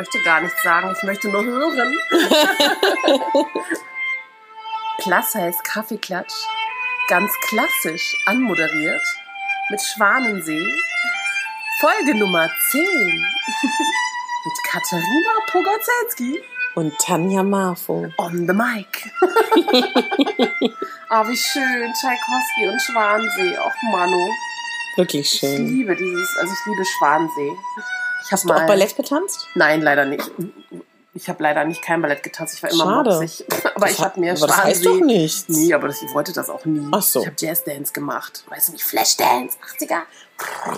möchte gar nichts sagen, ich möchte nur hören. Plus heißt Kaffeeklatsch, ganz klassisch anmoderiert, mit Schwanensee. Folge Nummer 10 mit Katharina Pogozelski Und Tanja Marfo. on the mic. oh, wie schön, Tchaikovsky und Schwansee. Och, Manu. Wirklich Ich schön. liebe dieses, also ich liebe Schwansee. Ich Hast du auch Ballett getanzt? Nein, leider nicht. Ich habe leider nicht kein Ballett getanzt. Ich war immer Schade. mopsig. Aber Das ich habe mir aber das heißt doch nichts. Nee, aber das, ich wollte das auch nie. Ach so. Ich habe Jazzdance gemacht. Weißt du nicht, Flashdance, 80er.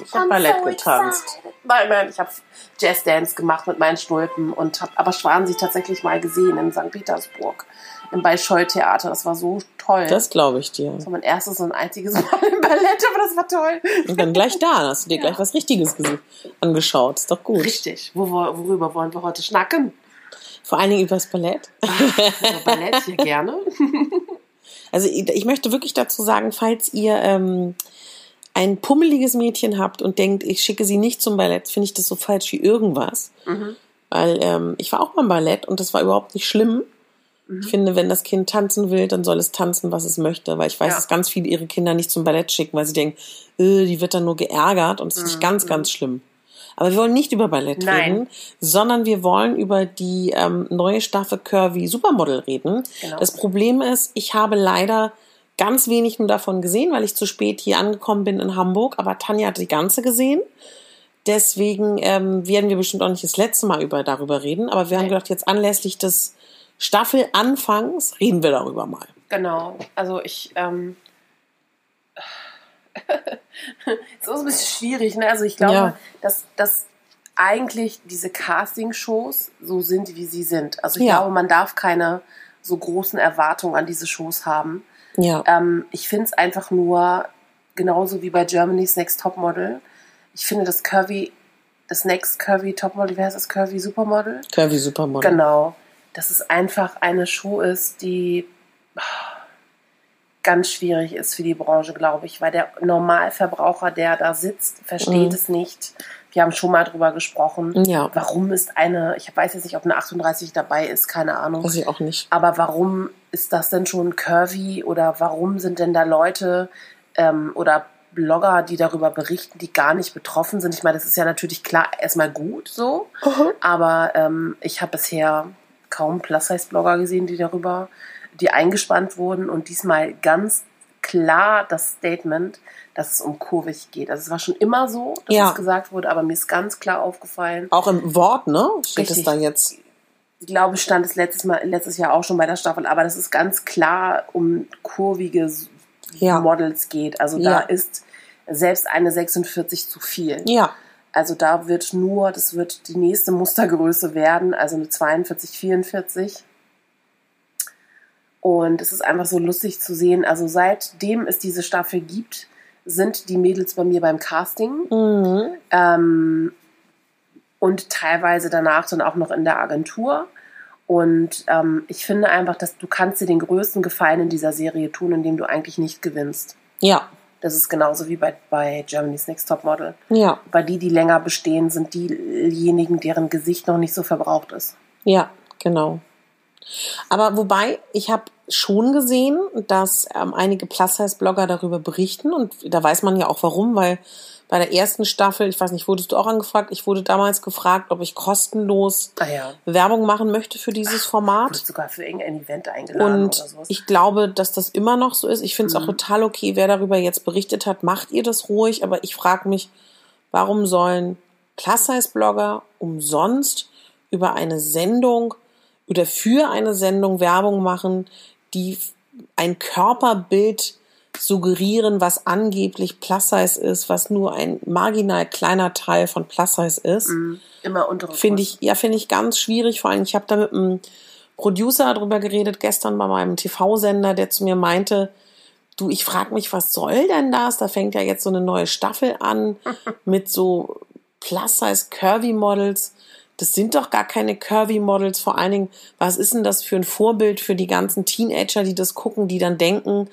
Ich habe Ballett getanzt. Nein, nein, ich habe Jazzdance gemacht mit meinen Stulpen und habe aber Schwansee tatsächlich mal gesehen in St. Petersburg im Bayescheu-Theater. Das war so toll. Das glaube ich dir. das war mein erstes und einziges Mal im Ballett, aber das war toll. Und dann gleich da, hast du dir gleich was Richtiges angeschaut. Ist doch gut. Richtig. Worüber wollen wir heute schnacken? Vor allen Dingen übers Ballett. Also Ballett hier gerne. Also ich ich möchte wirklich dazu sagen, falls ihr ähm, ein pummeliges Mädchen habt und denkt, ich schicke sie nicht zum Ballett, finde ich das so falsch wie irgendwas. Mhm. Weil ähm, ich war auch beim Ballett und das war überhaupt nicht schlimm. Mhm. Ich finde, wenn das Kind tanzen will, dann soll es tanzen, was es möchte. Weil ich weiß, Ja. dass ganz viele ihre Kinder nicht zum Ballett schicken, weil sie denken, äh, die wird dann nur geärgert und das finde ich ganz, ganz schlimm. Aber wir wollen nicht über Ballett Mhm. Nein. reden, sondern wir wollen über die ähm, neue Staffel Curvy Supermodel reden. Genau. Das Problem ist, ich habe leider ganz wenig nur davon gesehen, weil ich zu spät hier angekommen bin in Hamburg, aber Tanja hat die ganze gesehen. Deswegen ähm, werden wir bestimmt auch nicht das letzte Mal über, darüber reden, aber wir haben Nee. gedacht, jetzt anlässlich des Staffelanfangs reden wir darüber mal. Genau. Also ich, ähm, es ist ein bisschen schwierig, ne? Also ich glaube, Ja. dass, dass eigentlich diese Casting-Shows so sind, wie sie sind. Also ich Ja. glaube, man darf keine so großen Erwartungen an diese Shows haben. Ja, Ähm, ich finde es einfach nur genauso wie bei Germany's Next Topmodel. Ich finde das Curvy, das Next Curvy Topmodel, wie heißt das Curvy Supermodel? Curvy Supermodel. Genau. Dass es einfach eine Show ist, die ganz schwierig ist für die Branche, glaube ich, weil der Normalverbraucher, der da sitzt, versteht Mhm. es nicht. Wir haben schon mal drüber gesprochen. Ja, Warum ist eine, ich weiß jetzt nicht, ob eine 38 dabei ist, keine Ahnung. weiß ich auch nicht. Aber warum ist das denn schon curvy oder warum sind denn da Leute ähm, oder Blogger, die darüber berichten, die gar nicht betroffen sind? Ich meine, das ist ja natürlich klar erstmal gut so, aber ähm, ich habe bisher kaum Plus-Size-Blogger gesehen, die darüber, die eingespannt wurden und diesmal ganz klar das Statement, dass es um kurvig geht. Also es war schon immer so, dass Ja. es gesagt wurde, aber mir ist ganz klar aufgefallen, Auch im Wort, ne? Steht es Richtig. da jetzt? ich glaube, stand es letztes, Mal, letztes Jahr auch schon bei der Staffel, aber das ist ganz klar um kurvige Ja. Models geht. Also Ja. da ist selbst eine 46 zu viel. Ja, Also da wird nur, das wird die nächste Mustergröße werden, also eine 42, 44. Und es ist einfach so lustig zu sehen. Also seitdem es diese Staffel gibt, sind die Mädels bei mir beim Casting. mhm. Ähm, und teilweise danach dann auch noch in der Agentur. Und ähm, ich finde einfach, dass du kannst dir den größten Gefallen in dieser Serie tun, indem du eigentlich nicht gewinnst. ja, Das ist genauso wie bei, bei Germany's Next Topmodel. ja, Bei die, die länger bestehen, sind diejenigen, deren Gesicht noch nicht so verbraucht ist. ja, genau. Aber wobei, ich habe schon gesehen, dass ähm, einige Plus-Size-Blogger darüber berichten und da weiß man ja auch warum, weil bei der ersten Staffel, ich weiß nicht, wurdest du auch angefragt? Ich wurde damals gefragt, ob ich kostenlos Ah ja. Werbung machen möchte für dieses Wurdest Format. sogar für irgendein Event eingeladen Und oder sowas. ich glaube, dass das immer noch so ist. Ich finde es auch Mhm. total okay, wer darüber jetzt berichtet hat, macht ihr das ruhig. Aber ich frage mich, warum sollen Plus-Size-Blogger umsonst über eine Sendung oder für eine Sendung Werbung machen, die ein Körperbild suggerieren, was angeblich Plus-Size ist, was nur ein marginal kleiner Teil von Plus-Size ist. Mhm. Immer untere Finde ich, ja, finde ich ganz schwierig. Vor allem, ich habe da mit einem Producer drüber geredet, gestern bei meinem TV-Sender, der zu mir meinte, du, ich frage mich, was soll denn das? Da fängt ja jetzt so eine neue Staffel an mit so Plus-Size Curvy-Models. Das sind doch gar keine Curvy-Models. Vor allen Dingen, was ist denn das für ein Vorbild für die ganzen Teenager, die das gucken, die dann denken,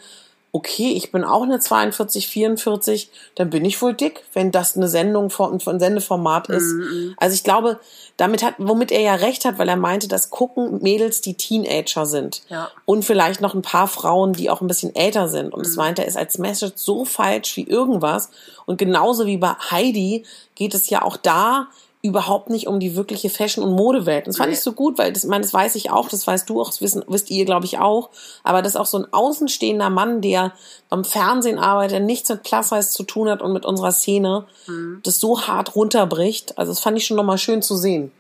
okay, ich bin auch eine 42, 44, dann bin ich wohl dick, wenn das eine Sendung von, von Sendeformat ist. Mhm. Also ich glaube, damit hat, womit er ja recht hat, weil er meinte, das gucken Mädels, die Teenager sind. Ja. Und vielleicht noch ein paar Frauen, die auch ein bisschen älter sind. Und das Mhm. meinte er, ist als Message so falsch wie irgendwas. Und genauso wie bei Heidi geht es ja auch da überhaupt nicht um die wirkliche Fashion- und Modewelt. Und das fand ich so gut, weil das, ich meine, das weiß ich auch, das weißt du auch, das wissen, wisst ihr, glaube ich, auch. Aber das ist auch so ein außenstehender Mann, der beim Fernsehen arbeitet, der nichts mit Plus zu tun hat und mit unserer Szene, Mhm. das so hart runterbricht. Also das fand ich schon nochmal schön zu sehen.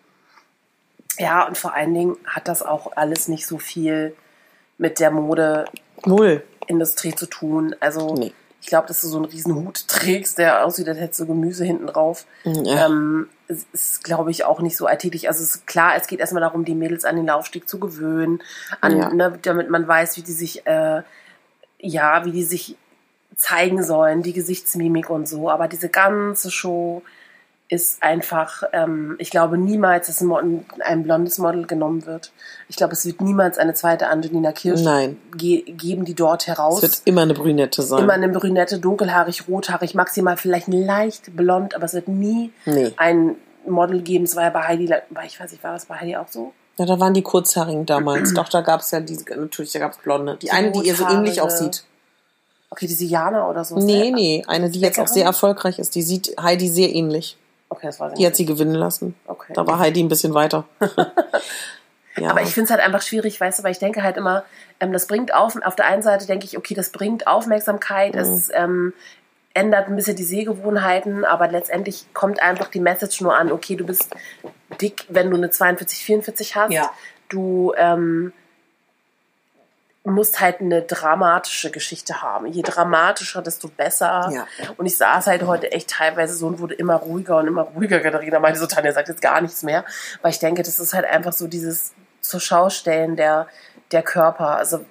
Ja, und vor allen Dingen hat das auch alles nicht so viel mit der Modeindustrie Null. zu tun. Also Nee. ich glaube, dass du so einen riesen Hut trägst, der aussieht, als hättest du Gemüse hinten drauf. Ja. Ähm, ist, glaube ich, auch nicht so alltäglich. Also es ist klar, es geht erstmal darum, die Mädels an den Laufsteg zu gewöhnen, an, Ja. ne, damit man weiß, wie die sich, äh, ja, wie die sich zeigen sollen, die Gesichtsmimik und so. Aber diese ganze Show ist einfach, ähm, ich glaube niemals, dass ein, ein blondes Model genommen wird. Ich glaube, es wird niemals eine zweite Angelina Kirsch ge geben, die dort heraus. Es wird immer eine Brünette sein. Immer eine Brünette, dunkelhaarig, rothaarig, maximal vielleicht leicht blond, aber es wird nie Nee. ein Model geben. Es war ja bei Heidi, weil ich weiß nicht, war das bei Heidi auch so? Ja, da waren die Kurzhaarigen damals. Doch, da gab's ja diese, natürlich, da gab's Blonde. Die eine, die ihr so ähnlich aussieht. Okay, diese Jana oder so. Nee, nee, eine, die jetzt auch sehr erfolgreich ist. Die sieht Heidi sehr ähnlich. Okay, das weiß ich Die hat sie gewinnen lassen. Okay. Da war Heidi ein bisschen weiter. ja. Aber ich finde es halt einfach schwierig, weißt du, weil ich denke halt immer, ähm, das bringt auf, auf der einen Seite denke ich, okay, das bringt Aufmerksamkeit, Mhm. es ähm, ändert ein bisschen die Sehgewohnheiten, aber letztendlich kommt einfach die Message nur an, okay, du bist dick, wenn du eine 42, 44 hast. Ja. Du ähm, musst halt eine dramatische Geschichte haben. Je dramatischer, desto besser. Ja. Und ich saß halt heute echt teilweise so und wurde immer ruhiger und immer ruhiger. Katharina meinte so, Tanja sagt jetzt gar nichts mehr. Weil ich denke, das ist halt einfach so dieses zur Schaustellen der, der Körper. Also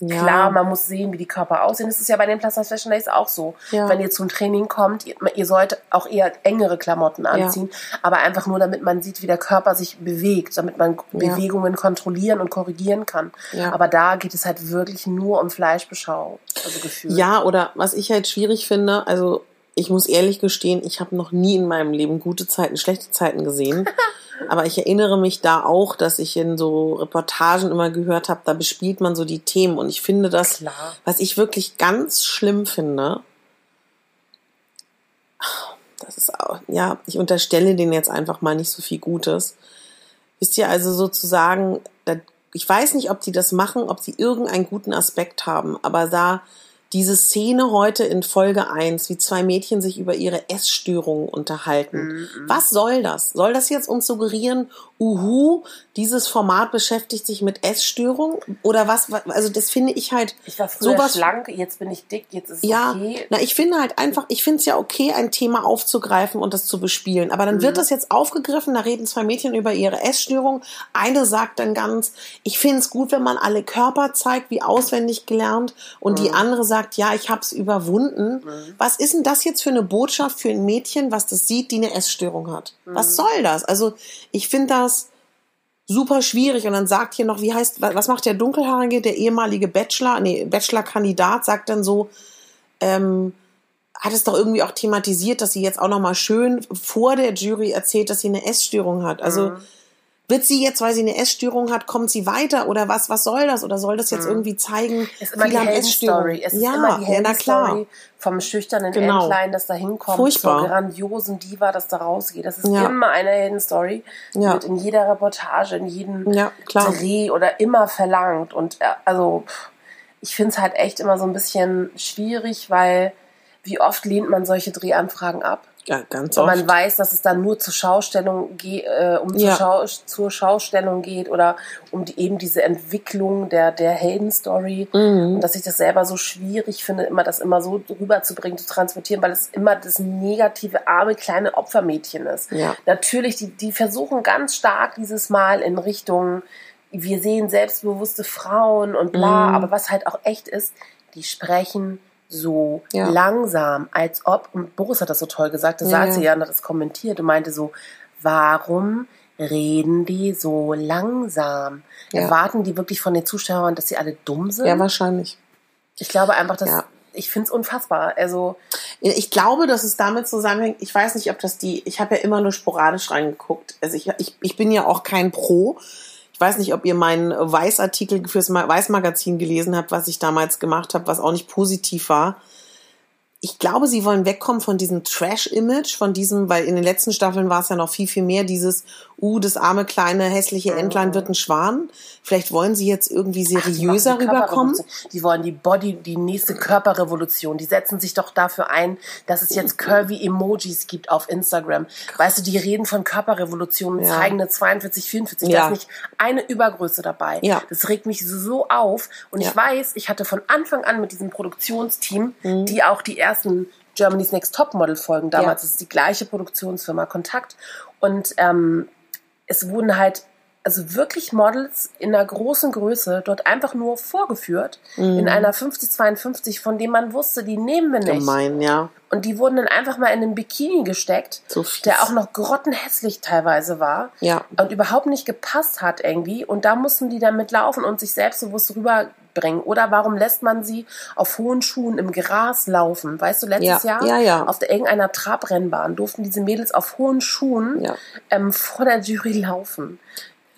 ja. klar, man muss sehen, wie die Körper aussehen. Das ist ja bei den Plastic Fashion Days auch so. Ja. Wenn ihr zum Training kommt, ihr, ihr sollt auch eher engere Klamotten anziehen, aber einfach nur, damit man sieht, wie der Körper sich bewegt, damit man Ja. Bewegungen kontrollieren und korrigieren kann. Ja. Aber da geht es halt wirklich nur um Fleischbeschau, also Gefühl. Ja, oder was ich halt schwierig finde, also ich muss ehrlich gestehen, ich habe noch nie in meinem Leben gute Zeiten, schlechte Zeiten gesehen. Aber ich erinnere mich da auch, dass ich in so Reportagen immer gehört habe, da bespielt man so die Themen. Und ich finde das, Klar. was ich wirklich ganz schlimm finde, das ist auch, ja, ich unterstelle denen jetzt einfach mal nicht so viel Gutes. Wisst ihr also sozusagen, ich weiß nicht, ob die das machen, ob sie irgendeinen guten Aspekt haben, aber da diese Szene heute in Folge 1, wie zwei Mädchen sich über ihre Essstörungen unterhalten. Was soll das? Soll das jetzt uns suggerieren, uhu, dieses Format beschäftigt sich mit Essstörungen? Oder was? Also das finde ich halt Ich war früher sowas schlank, jetzt bin ich dick, jetzt ist es ja, okay. na, ich finde halt einfach, ich finde es ja okay, ein Thema aufzugreifen und das zu bespielen. Aber dann Mhm. wird das jetzt aufgegriffen, da reden zwei Mädchen über ihre Essstörung. Eine sagt dann ganz, ich finde es gut, wenn man alle Körper zeigt, wie auswendig gelernt. Und Mhm. die andere sagt, ja, ich habe es überwunden. Was ist denn das jetzt für eine Botschaft für ein Mädchen, was das sieht, die eine Essstörung hat? Mhm. Was soll das? Also ich finde das super schwierig. Und dann sagt hier noch, wie heißt, was macht der Dunkelhaarige, der ehemalige Bachelor, nee, Bachelor-Kandidat, sagt dann so, ähm, hat es doch irgendwie auch thematisiert, dass sie jetzt auch noch mal schön vor der Jury erzählt, dass sie eine Essstörung hat. Also wird sie jetzt, weil sie eine Essstörung hat, kommt sie weiter oder was? Was soll das? Oder soll das jetzt irgendwie zeigen, Es ist immer die haben Heldenstory. Es ist ja, immer die ja, na klar. Vom schüchternen Genau. Entlein, das da hinkommt, Furchtbar. zur grandiosen Diva, das da rausgeht. Das ist Ja. immer eine Heldenstory. Ja. wird in jeder Reportage, in jedem Ja. Dreh oder immer verlangt. Und äh, also ich finde es halt echt immer so ein bisschen schwierig, weil wie oft lehnt man solche Drehanfragen ab? Ja, ganz Und oft. man weiß, dass es dann nur zur Schaustellung ge äh, um Ja. zur, Schau zur Schaustellung geht oder um die, eben diese Entwicklung der, der Heldenstory. Mhm. Und dass ich das selber so schwierig finde, immer das immer so rüberzubringen, zu transportieren, weil es immer das negative, arme, kleine Opfermädchen ist. Ja. Natürlich, die, die versuchen ganz stark dieses Mal in Richtung, wir sehen selbstbewusste Frauen und bla, Mhm. aber was halt auch echt ist, die sprechen so Ja. langsam, als ob, und Boris hat das so toll gesagt, das Ja, sie ja. ja und hat das kommentiert und meinte so, warum reden die so langsam? Ja. Erwarten die wirklich von den Zuschauern, dass sie alle dumm sind? Ja, wahrscheinlich. Ich glaube einfach, dass Ja. ich finde es unfassbar. Also Ich glaube, dass es damit zusammenhängt. Ich weiß nicht, ob das die. Ich habe ja immer nur sporadisch reingeguckt. Also ich, ich, ich bin ja auch kein Pro. Ich weiß nicht, ob ihr meinen Weißartikel fürs Ma- Weißmagazin gelesen habt, was ich damals gemacht habe, was auch nicht positiv war. Ich glaube, sie wollen wegkommen von diesem Trash-Image, von diesem, weil in den letzten Staffeln war es ja noch viel, viel mehr dieses, uh, das arme, kleine, hässliche Entlein wird ein Schwan. Vielleicht wollen sie jetzt irgendwie seriöser machen die rüberkommen. Die wollen die Body, die nächste Körperrevolution. Die setzen sich doch dafür ein, dass es jetzt curvy Emojis gibt auf Instagram. Weißt du, die reden von Körperrevolution und Ja. zeigen eine 42, 44. Ja. Da ist nicht eine Übergröße dabei. Ja. Das regt mich so auf. Und Ja. ich weiß, ich hatte von Anfang an mit diesem Produktionsteam, Mhm. die auch die ersten Germany's Next Topmodel folgen. Damals Ja. ist es die gleiche Produktionsfirma Kontakt. Und ähm, es wurden halt also wirklich Models in einer großen Größe dort einfach nur vorgeführt Mhm. in einer 5052, von dem man wusste, die nehmen wir nicht. Gemein, ja. Und die wurden dann einfach mal in einen Bikini gesteckt, So der auch noch grottenhässlich teilweise war Ja. und überhaupt nicht gepasst hat irgendwie. Und da mussten die dann mitlaufen und sich selbstbewusst rüberbringen. Oder warum lässt man sie auf hohen Schuhen im Gras laufen? Weißt du, letztes Ja, Jahr ja, ja. auf der, irgendeiner Trabrennbahn durften diese Mädels auf hohen Schuhen ähm, vor der Jury laufen.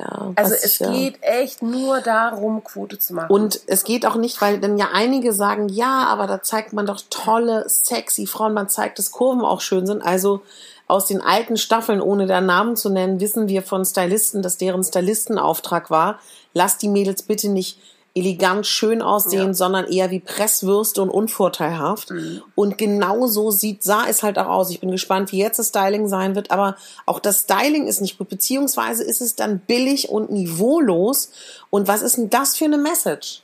Ja Also es ja. geht echt nur darum, Quote zu machen. Und es geht auch nicht, weil dann ja einige sagen, ja, aber da zeigt man doch tolle, sexy Frauen, man zeigt, dass Kurven auch schön sind. Also aus den alten Staffeln, ohne da Namen zu nennen, wissen wir von Stylisten, dass deren Stylistenauftrag war, lass die Mädels bitte nicht elegant schön aussehen, Ja. sondern eher wie Presswürste und unvorteilhaft. Mhm. Und genau so sieht, sah es halt auch aus. Ich bin gespannt, wie jetzt das Styling sein wird, aber auch das Styling ist nicht gut, beziehungsweise ist es dann billig und niveaulos. Und was ist denn das für eine Message?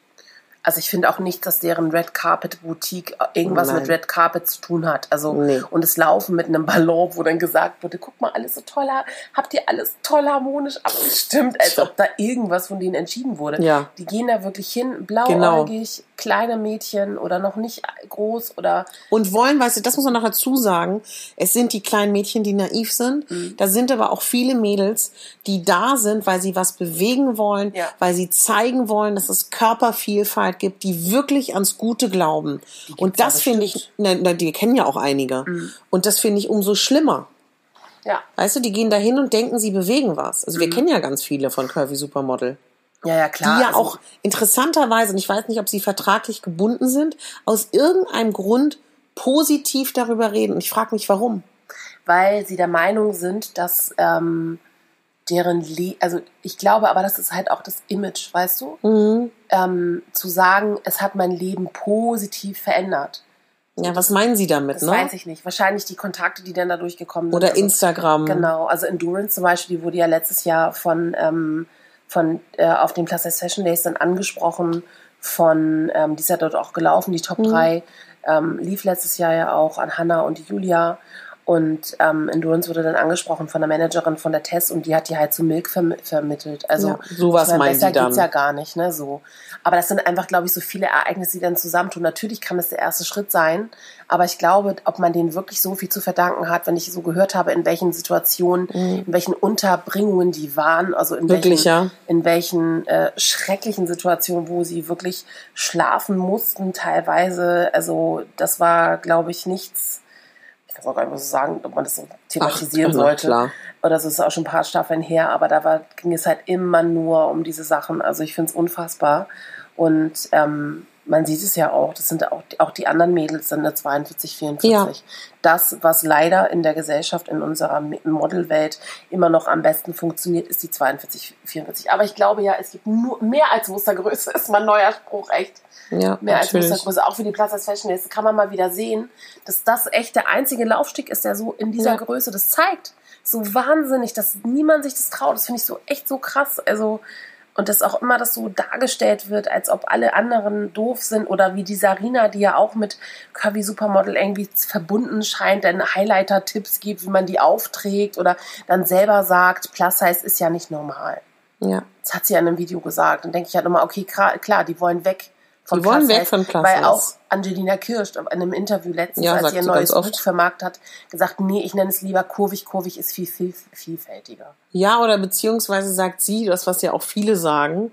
Also ich finde auch nicht, dass deren Red Carpet Boutique irgendwas Nein. mit Red Carpet zu tun hat. Also Nee. und es Laufen mit einem Ballon, wo dann gesagt wurde, guck mal, alles so toll, habt ihr alles toll harmonisch abgestimmt, als ob da irgendwas von denen entschieden wurde. Ja. Die gehen da wirklich hin, Genau. blauäugig, kleine Mädchen oder noch nicht groß oder Und wollen, weißt du, das muss man noch dazu sagen, es sind die kleinen Mädchen, die naiv sind. Mhm. Da sind aber auch viele Mädels, die da sind, weil sie was bewegen wollen, Ja. weil sie zeigen wollen, dass es Körpervielfalt gibt, die wirklich ans Gute glauben. Und das finde ich, na, na, die kennen ja auch einige. Mhm. Und das finde ich umso schlimmer. ja, Weißt du, die gehen da hin und denken, sie bewegen was. Also Mhm. wir kennen ja ganz viele von Curvy Supermodel. ja, ja klar. die ja also, auch interessanterweise, und ich weiß nicht, ob sie vertraglich gebunden sind, aus irgendeinem Grund positiv darüber reden. Und ich frage mich, warum. weil sie der Meinung sind, dass ähm, deren Le also ich glaube aber, das ist halt auch das Image, weißt du? Mhm. Ähm, zu sagen, es hat mein Leben positiv verändert. Ja, was meinen Sie damit, Das ne? weiß ich nicht. Wahrscheinlich die Kontakte, die dann dadurch gekommen sind. Oder also, Instagram. Genau, also Endurance zum Beispiel, die wurde ja letztes Jahr von, ähm, von äh, auf den Plus Size Fashion Days dann angesprochen von, ähm, die ist ja dort auch gelaufen, die Mhm. Top 3, ähm, lief letztes Jahr ja auch an Hannah und die Julia. Und ähm, Endurance wurde dann angesprochen von der Managerin von der Tess und die hat die halt zu Milk verm vermittelt. Also Ja, sowas ich meinen besser sie dann. geht's ja gar nicht, ne? So. Aber das sind einfach, glaube ich, so viele Ereignisse, die dann zusammentun. Natürlich kann das der erste Schritt sein, aber ich glaube, ob man denen wirklich so viel zu verdanken hat, wenn ich so gehört habe, in welchen Situationen, in welchen Unterbringungen die waren, also in Mhm. Wirklich, welchen, ja. in welchen äh, schrecklichen Situationen, wo sie wirklich schlafen mussten, teilweise. Also das war, glaube ich, nichts. Ich kann es auch gar nicht mehr so sagen, ob man das so thematisieren Ach, na sollte. klar. Oder das ist auch schon ein paar Staffeln her, aber da war, ging es halt immer nur um diese Sachen. Also ich finde es unfassbar. Und ähm, man sieht es ja auch, das sind auch, auch die anderen Mädels sind eine 42, 44. Ja. Das, was leider in der Gesellschaft, in unserer Modelwelt immer noch am besten funktioniert, ist die 42, 44. Aber ich glaube ja, es gibt nur mehr als Mustergröße, ist mein neuer Spruch, echt. Ja, Mehr als natürlich. Mustergröße, auch für die Plaza Fashion Days kann man mal wieder sehen, dass das echt der einzige Laufsteg ist, der so in dieser Ja. Größe das zeigt. So wahnsinnig, dass niemand sich das traut. Das finde ich so echt so krass. Also, und dass auch immer das so dargestellt wird, als ob alle anderen doof sind oder wie die Sarina, die ja auch mit Curvy Supermodel irgendwie verbunden scheint, dann Highlighter-Tipps gibt, wie man die aufträgt oder dann selber sagt, Plus Size ist ja nicht normal. Ja. Das hat sie ja in einem Video gesagt. Dann denke ich halt immer, okay, klar die wollen weg Die wollen weg von Plus Weil auch Angelina Kirsch in einem Interview letztens, Ja, als sie ihr sie neues. Buch vermarktet hat, gesagt, nee, ich nenne es lieber kurvig. Kurvig ist viel, viel vielfältiger. Ja, oder beziehungsweise sagt sie, das, was ja auch viele sagen,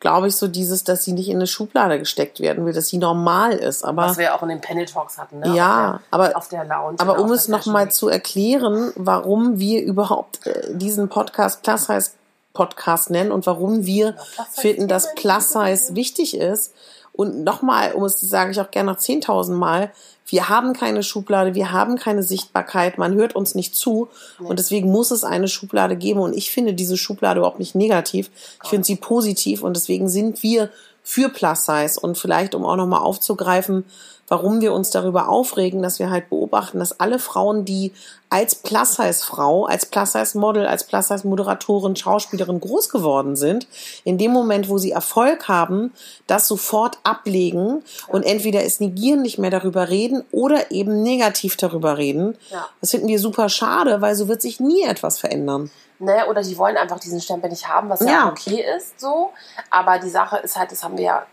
glaube ich, so dieses, dass sie nicht in eine Schublade gesteckt werden will, dass sie normal ist. Aber Was wir ja auch in den Panel Talks hatten, ne? Ja, auf der, aber- auf der Lounge. Aber um es nochmal zu erklären, warum wir überhaupt äh, diesen Podcast Plus Size Podcast nennen und warum wir Size finden, dass Plus Size wichtig ist. Und nochmal, um es zu sagen, ich auch gerne noch 10.000 Mal, wir haben keine Schublade, wir haben keine Sichtbarkeit, man hört uns nicht zu. Und deswegen muss es eine Schublade geben. Und ich finde diese Schublade überhaupt nicht negativ, ich finde sie positiv. Und deswegen sind wir für Plus Size. Und vielleicht, um auch nochmal aufzugreifen, warum wir uns darüber aufregen, dass wir halt beobachten, dass alle Frauen, die als Plus-Size-Frau, als Plus-Size-Model, als Plus-Size-Moderatorin, Schauspielerin groß geworden sind, in dem Moment, wo sie Erfolg haben, das sofort ablegen und entweder es negieren, nicht mehr darüber reden oder eben negativ darüber reden. Ja. Das finden wir super schade, weil so wird sich nie etwas verändern. Ne, oder die wollen einfach diesen Stempel nicht haben, was ja, Ja. okay ist, so. Aber die Sache ist halt, das haben wir ja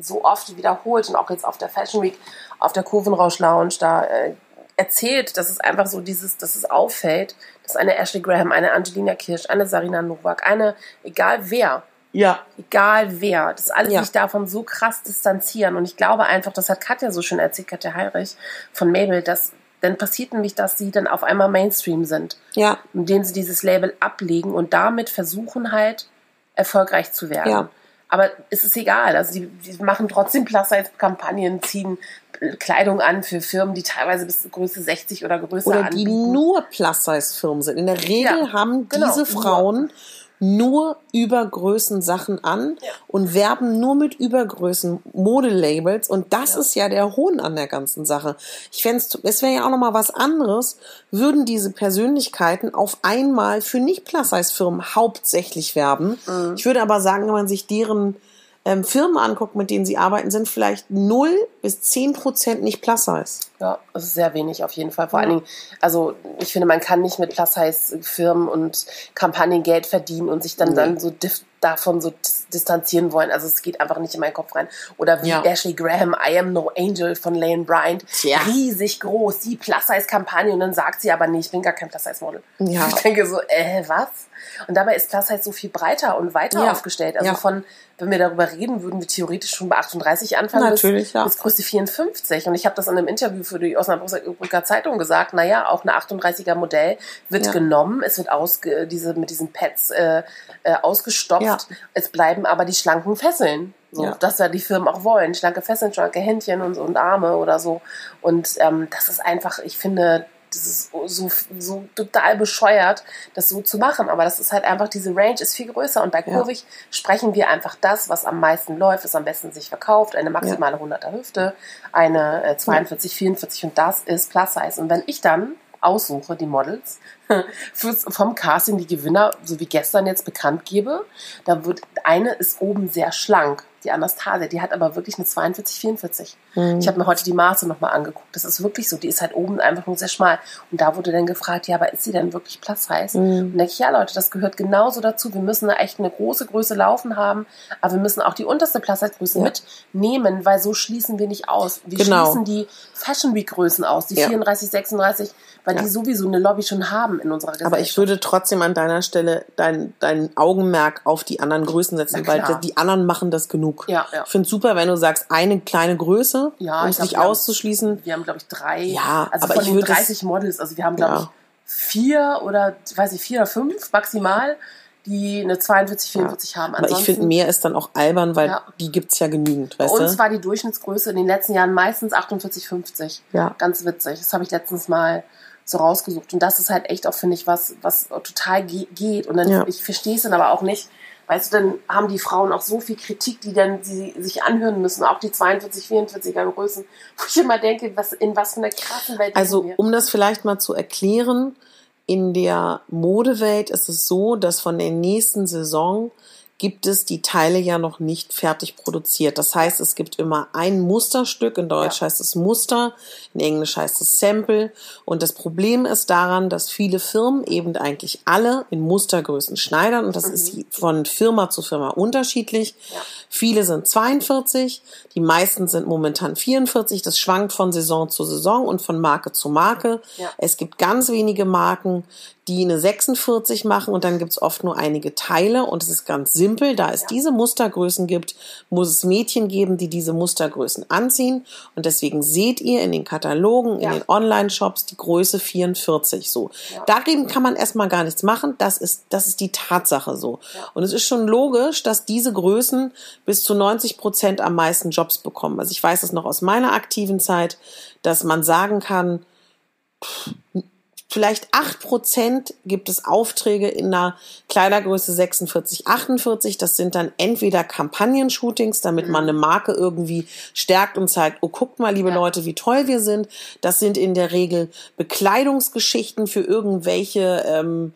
so oft wiederholt und auch jetzt auf der Fashion Week, auf der Kurvenrausch Lounge da äh, erzählt, dass es einfach so dieses, dass es auffällt, dass eine Ashley Graham, eine Angelina Kirsch, eine Sarina Novak, eine, egal wer, Ja. egal wer, das alles Ja. sich davon so krass distanzieren. Und ich glaube einfach, das hat Katja so schön erzählt, Katja Heirich von Mabel, dass dann passiert nämlich, dass sie dann auf einmal Mainstream sind Ja. indem sie dieses Label ablegen und damit versuchen halt erfolgreich zu werden. Ja. Aber es ist egal. Also die, die machen trotzdem Plus-Size-Kampagnen, ziehen Kleidung an für Firmen, die teilweise bis Größe 60 oder größer Oder die anbieten. nur Plus-Size-Firmen sind. In der Regel Ja, haben genau, diese. Frauen nur Übergrößen Sachen an Ja. und werben nur mit Übergrößen Modelabels und das ist ja der Hohn an der ganzen Sache. Ich fände es wäre ja auch noch mal was anderes, würden diese Persönlichkeiten auf einmal für nicht Plus-Size-Firmen hauptsächlich werben. Mhm. Ich würde aber sagen, wenn man sich deren ähm, Firmen anguckt, mit denen sie arbeiten, sind vielleicht 0 bis 10 Prozent nicht Plus-Size. Ja, das ist sehr wenig auf jeden Fall. Vor allen Dingen, also ich finde, man kann nicht mit Plus-Size-Firmen und Kampagnen Geld verdienen und sich dann, Nee. dann so davon so dis distanzieren wollen. Also es geht einfach nicht in meinen Kopf rein. Oder wie Ja. Ashley Graham, I Am No Angel von Lane Bryant. Tja. Riesig groß, die Plus-Size-Kampagne und dann sagt sie aber, nee, ich bin gar kein Plus-Size-Model. Ja. Ich denke so, äh, was? Und dabei ist Plus-Size so viel breiter und weiter Ja. aufgestellt. Also Ja. von, wenn wir darüber reden, würden wir theoretisch schon bei 38 anfangen Natürlich, bis, ja. bis Größe 54. Und ich habe das in einem Interview für die Osnabrücker Zeitung gesagt, naja, auch eine 38er Modell wird Ja. genommen, es wird ausge, diese, mit diesen Pads äh, äh, ausgestopft, es bleiben aber die schlanken Fesseln. So, Ja. Das ja die Firmen auch wollen. Schlanke Fesseln, schlanke Händchen und, und Arme oder so. Und ähm, das ist einfach, ich finde, das ist so, so total bescheuert, das so zu machen. Aber das ist halt einfach, diese Range ist viel größer. Und bei Ja. Kurvig sprechen wir einfach das, was am meisten läuft, was am besten sich verkauft. Eine maximale 100er Hüfte, eine äh, 42, 44 und das ist Plus Size. Und wenn ich dann aussuche, die Models, fürs, vom Casting die Gewinner, so wie gestern jetzt bekannt gebe, da wird, eine ist oben sehr schlank, die Anastasia, die hat aber wirklich eine 42, 44. Mhm. Ich habe mir heute die Maße nochmal angeguckt. Das ist wirklich so. Die ist halt oben einfach nur sehr schmal. Und da wurde dann gefragt, ja, aber ist sie denn wirklich Size? Mhm. Und denke ich, ja, Leute, das gehört genauso dazu. Wir müssen da echt eine große Größe laufen haben, aber wir müssen auch die unterste Plus Size Größe Ja. mitnehmen, weil so schließen wir nicht aus. Wir Genau. schließen die Fashion Week Größen aus, die Ja. 34, 36, weil Ja. die sowieso eine Lobby schon haben in unserer Gesellschaft. Aber ich würde trotzdem an deiner Stelle dein, dein Augenmerk auf die anderen Größen setzen, weil die anderen machen das genug. Ja, ja. Ich finde es super, wenn du sagst, eine kleine Größe, Ja, um es nicht wir haben- auszuschließen. Wir haben, glaube ich, drei. Ja, also aber von ich den würde es- 30 Models, also wir haben, glaube Ja. ich, vier oder, weiß ich, vier oder fünf maximal, die eine 42, 44 haben. Aber ich finde, mehr ist dann auch albern, weil Ja. die gibt's ja genügend, Bei weißt uns du? war die Durchschnittsgröße in den letzten Jahren meistens 48, 50. Ja. Ganz witzig. Das habe ich letztens mal so rausgesucht. Und das ist halt echt auch, finde ich, was, was total ge geht. Und dann, Ja. ich verstehe es dann aber auch nicht. Weißt du, dann haben die Frauen auch so viel Kritik, die dann sie sich anhören müssen, auch die 42, 44er Größen, wo ich immer denke, was, in was für einer krassen Welt Also, um das vielleicht mal zu erklären, in der Modewelt ist es so, dass von der nächsten Saison gibt es die Teile ja noch nicht fertig produziert. Das heißt, es gibt immer ein Musterstück. In Deutsch Ja. heißt es Muster, in Englisch heißt es Sample. Und das Problem ist daran, dass viele Firmen eben eigentlich alle in Mustergrößen schneidern. Und das ist von Firma zu Firma unterschiedlich. Ja. Viele sind 42, die meisten sind momentan 44. Das schwankt von Saison zu Saison und von Marke zu Marke. Ja. Es gibt ganz wenige Marken, die eine 46 machen und dann gibt's oft nur einige Teile und es ist ganz simpel. Da es diese Mustergrößen gibt, muss es Mädchen geben, die diese Mustergrößen anziehen und deswegen seht ihr in den Katalogen, in Ja. den Online-Shops die Größe 44 so. Ja. Dagegen kann man erstmal gar nichts machen, das ist, das ist die Tatsache so. Ja. Und es ist schon logisch, dass diese Größen bis zu 90 Prozent am meisten Jobs bekommen. Also ich weiß es noch aus meiner aktiven Zeit, dass man sagen kann, vielleicht 8% gibt es Aufträge in einer Kleidergröße 46, 48. Das sind dann entweder Kampagnenshootings, damit man eine Marke irgendwie stärkt und zeigt, oh, guckt mal, liebe Ja. Leute, wie toll wir sind. Das sind in der Regel Bekleidungsgeschichten für irgendwelche, ähm,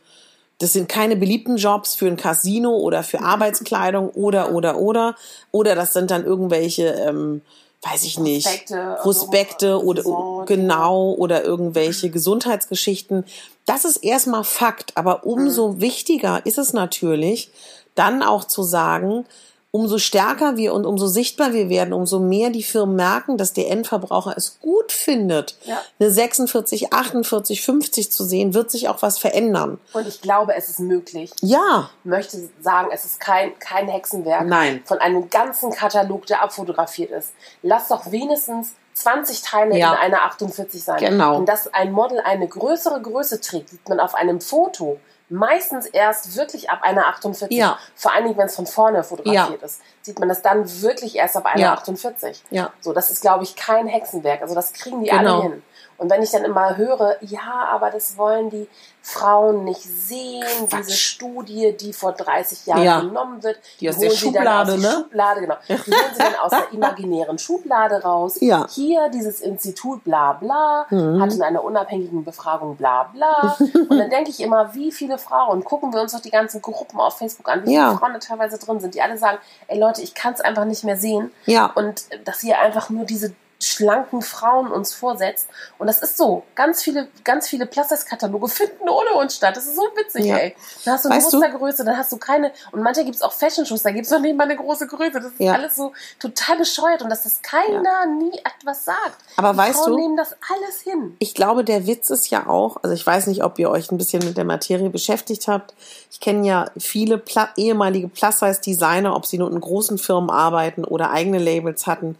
das sind keine beliebten Jobs für ein Casino oder für Arbeitskleidung oder, oder, oder. Oder das sind dann irgendwelche, ähm, weiß ich nicht, Prospekte, Prospekte also oder Saison- genau oder irgendwelche Gesundheitsgeschichten. Das ist erstmal Fakt, aber umso wichtiger ist es natürlich, dann auch zu sagen, umso stärker wir und umso sichtbar wir werden, umso mehr die Firmen merken, dass der Endverbraucher es gut findet, Ja. eine 46, 48, 50 zu sehen, wird sich auch was verändern. Und ich glaube, es ist möglich. Ja, Ich möchte sagen, es ist kein, kein Hexenwerk Nein. von einem ganzen Katalog, der abfotografiert ist. Lass doch wenigstens 20 Teile Ja. in einer 48 sein. Genau. Und dass ein Model eine größere Größe trägt, sieht man auf einem Foto meistens erst wirklich ab einer 48. Ja. Vor allen Dingen, wenn es von vorne fotografiert Ja. ist, sieht man das dann wirklich erst ab einer Ja. 48. Ja. So, das ist, glaube ich, kein Hexenwerk. Also das kriegen die Genau. alle hin. Und wenn ich dann immer höre, ja, aber das wollen die Frauen nicht sehen, Quatsch. diese Studie, die vor 30 Jahren Ja. genommen wird, Die aus holen der sie dann Schublade, aus der ne? Schublade, genau. Die holen sie dann aus der imaginären Schublade raus. Ja. Hier dieses Institut bla bla Mhm. hat in einer unabhängigen Befragung bla bla. Und dann denke ich immer, wie viele Frauen, gucken wir uns doch die ganzen Gruppen auf Facebook an, wie Ja. viele Frauen da teilweise drin sind, die alle sagen, ey Leute, ich kann es einfach nicht mehr sehen. Ja. Und dass ihr einfach nur diese schlanken Frauen uns vorsetzt. Und das ist so. Ganz viele, ganz viele Plus-Size-Kataloge finden ohne uns statt. Das ist so witzig, Ja. ey. Dann hast du eine Mustergröße, dann hast du keine. Und manchmal gibt es auch Fashion-Shows, da gibt es noch nicht mal eine große Größe. Das ist Ja. alles so total bescheuert und dass das keiner nie etwas sagt. Aber Die weißt Frauen du- nehmen das alles hin. Ich glaube, der Witz ist ja auch, also ich weiß nicht, ob ihr euch ein bisschen mit der Materie beschäftigt habt. Ich kenne ja viele Pla ehemalige Plus-Size-Designer, ob sie nur in großen Firmen arbeiten oder eigene Labels hatten.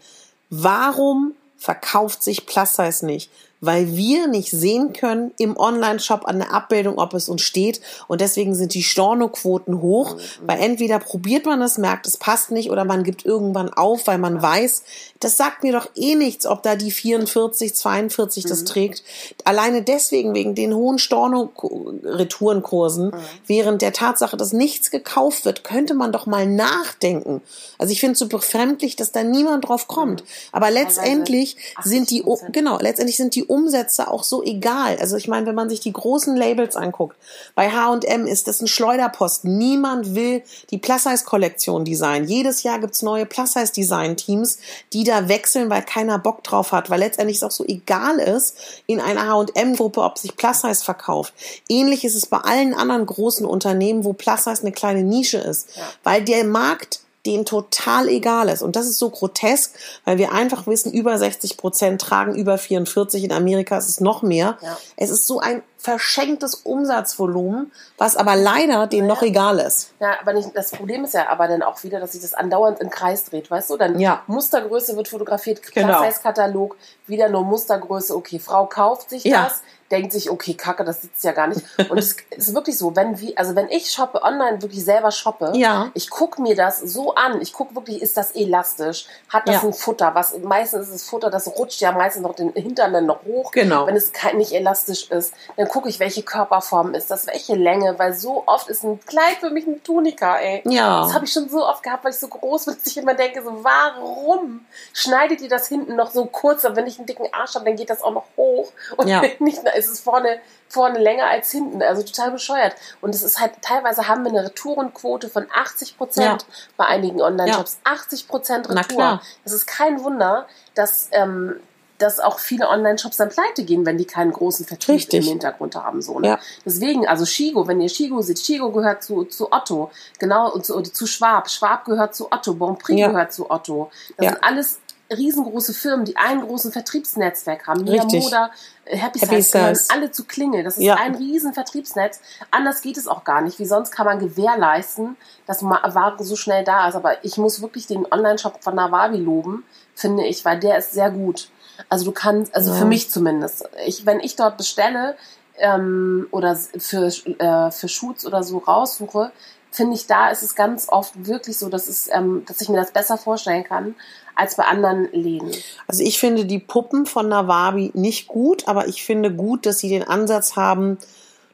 Warum verkauft sich Plus-Size nicht? Weil wir nicht sehen können im Online-Shop an der Abbildung, ob es uns steht. Und deswegen sind die Stornoquoten hoch, weil entweder probiert man es, merkt, es passt nicht, oder man gibt irgendwann auf, weil man weiß, das sagt mir doch eh nichts, ob da die 44, 42 das trägt. Alleine deswegen, wegen den hohen Storno-Retourenkursen, während der Tatsache, dass nichts gekauft wird, könnte man doch mal nachdenken. Also ich finde es so befremdlich, dass da niemand drauf kommt. Aber letztendlich sind die, 80%. genau, letztendlich sind die Umsätze auch so egal. Also ich meine, wenn man sich die großen Labels anguckt, bei H&M ist das ein Schleuderposten. Niemand will die Plus-Size-Kollektion designen. Jedes Jahr gibt's neue Plus-Size-Design-Teams, die da wechseln, weil keiner Bock drauf hat, weil letztendlich es auch so egal ist in einer H&M-Gruppe, ob sich Plus-Size verkauft. Ähnlich ist es bei allen anderen großen Unternehmen, wo Plus-Size eine kleine Nische ist, weil der Markt denen total egal ist. Und das ist so grotesk, weil wir einfach wissen, über 60 Prozent tragen über 44. In Amerika ist es noch mehr. Ja. Es ist so ein verschenktes Umsatzvolumen, was aber leider denen noch egal ist. Ja, aber nicht, das Problem ist ja aber dann auch wieder, dass sich das andauernd im Kreis dreht, weißt du? Dann Ja. Mustergröße wird fotografiert, Genau. Plus-Size-Katalog, wieder nur Mustergröße, okay, Frau kauft sich Ja. das, denkt sich, okay, kacke, das sitzt ja gar nicht. Und es ist wirklich so, wenn wir, also wenn ich shoppe, online wirklich selber shoppe, Ja. ich gucke mir das so an, ich gucke wirklich, ist das elastisch, hat das Ja. ein Futter, was meistens ist das Futter, das rutscht ja meistens noch den Hintern dann noch hoch, Genau. wenn es nicht elastisch ist, dann gucke ich, welche Körperform ist das, welche Länge, weil so oft ist ein Kleid für mich ein Tunika, ey. Ja. Das habe ich schon so oft gehabt, weil ich so groß bin, dass ich immer denke, so, warum schneidet ihr das hinten noch so kurz? Und wenn ich einen dicken Arsch habe, dann geht das auch noch hoch. Und Ja. nicht, es ist vorne, vorne länger als hinten. Also total bescheuert. Und es ist halt, teilweise haben wir eine Retourenquote von 80 Prozent Ja. bei einigen Online-Shops. 80 Prozent Retour. klar. Es ist kein Wunder, dass, ähm, dass auch viele Online-Shops dann pleite gehen, wenn die keinen großen Vertrieb Richtig. im Hintergrund haben. So, ne? Ja. Deswegen, also Shigo, wenn ihr Shigo seht, Shigo gehört zu, zu Otto, genau, und zu, zu Schwab. Schwab gehört zu Otto, Bonprix Ja. gehört zu Otto. Das Ja. sind alles riesengroße Firmen, die einen großen Vertriebsnetzwerk haben. Richtig. Moda, äh, Happy, Happy Size gehören alle zu Klingel. Das ist Ja. ein riesen Vertriebsnetz. Anders geht es auch gar nicht. Wie sonst kann man gewährleisten, dass Ware so schnell da ist. Aber ich muss wirklich den Online-Shop von Nawabi loben, finde ich, weil der ist sehr gut. Also du kannst, also Ja. für mich zumindest. Ich, wenn ich dort bestelle ähm, oder für, äh, für Shoots oder so raussuche, finde ich, da ist es ganz oft wirklich so, dass, es, ähm, dass ich mir das besser vorstellen kann als bei anderen Läden. Also ich finde die Puppen von Nawabi nicht gut, aber ich finde gut, dass sie den Ansatz haben,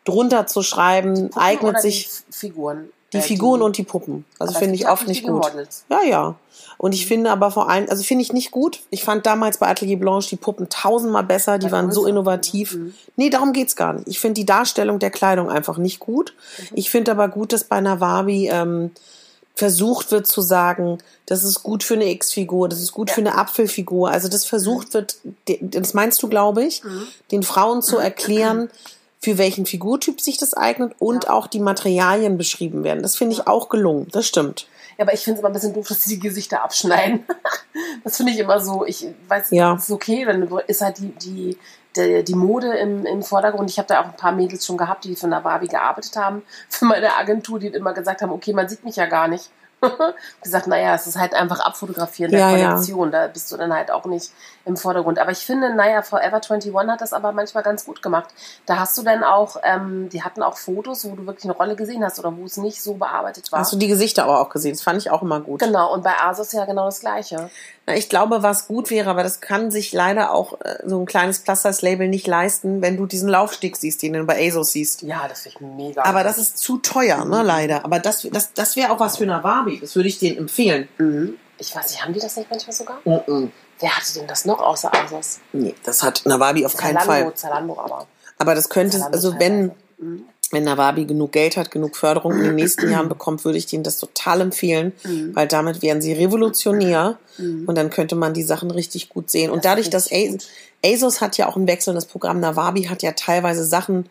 drunter zu schreiben, Puppen eignet sich die Figuren. die Äh, Figuren und die Puppen. Also finde ich oft nicht gut. Models. Ja, ja. Und ich finde aber vor allem, also finde ich nicht gut. Ich fand damals bei Atelier Blanche die Puppen tausendmal besser, die waren so innovativ. Mhm. Nee, darum geht's gar nicht. Ich finde die Darstellung der Kleidung einfach nicht gut. Mhm. Ich finde aber gut, dass bei Nawabi ähm, versucht wird zu sagen, das ist gut für eine X-Figur, das ist gut Ja. für eine Apfelfigur. Also das versucht wird, das meinst du, glaube ich, den Frauen zu erklären, für welchen Figurtyp sich das eignet und Ja. auch die Materialien beschrieben werden. Das finde ich auch gelungen. Das stimmt. Ja, aber ich finde es immer ein bisschen doof, dass sie die Gesichter abschneiden. das finde ich immer so, ich weiß, Ja. ist okay, dann ist halt die, die, die, die Mode im, im Vordergrund. Ich habe da auch ein paar Mädels schon gehabt, die für Nawabi gearbeitet haben, für meine Agentur, die immer gesagt haben, okay, man sieht mich ja gar nicht. gesagt, naja, es ist halt einfach abfotografieren der Ja, ja. Kollektion, da bist du dann halt auch nicht im Vordergrund. Aber ich finde, naja, Forever 21 hat das aber manchmal ganz gut gemacht. Da hast du dann auch, ähm, die hatten auch Fotos, wo du wirklich eine Rolle gesehen hast oder wo es nicht so bearbeitet war. Hast du die Gesichter aber auch gesehen? Das fand ich auch immer gut. Genau, und bei Asos ja genau das Gleiche. Na, ich glaube, was gut wäre, aber das kann sich leider auch äh, so ein kleines Plus-Size-Label nicht leisten, wenn du diesen Laufsteg siehst, den du bei ASOS siehst. Ja, das finde ich mega. Aber das ist zu teuer, ne, leider. Aber das, das, das wäre auch was für Nawabi. Das würde ich denen empfehlen. Mhm. Ich weiß nicht, haben die das nicht manchmal sogar? Mhm. Wer hatte denn das noch außer Asos? Nee, das hat Nawabi auf keinen Zalando, Fall. Zalando aber. Aber das könnte, Zalando also wenn. Mhm. Wenn Nawabi genug Geld hat, genug Förderung in den nächsten Jahren bekommt, würde ich denen das total empfehlen, Mhm. weil damit wären sie revolutionär und dann könnte man die Sachen richtig gut sehen. Und Das dadurch, dass ASOS hat ja auch ein wechselndes Programm, Nawabi hat ja teilweise Sachen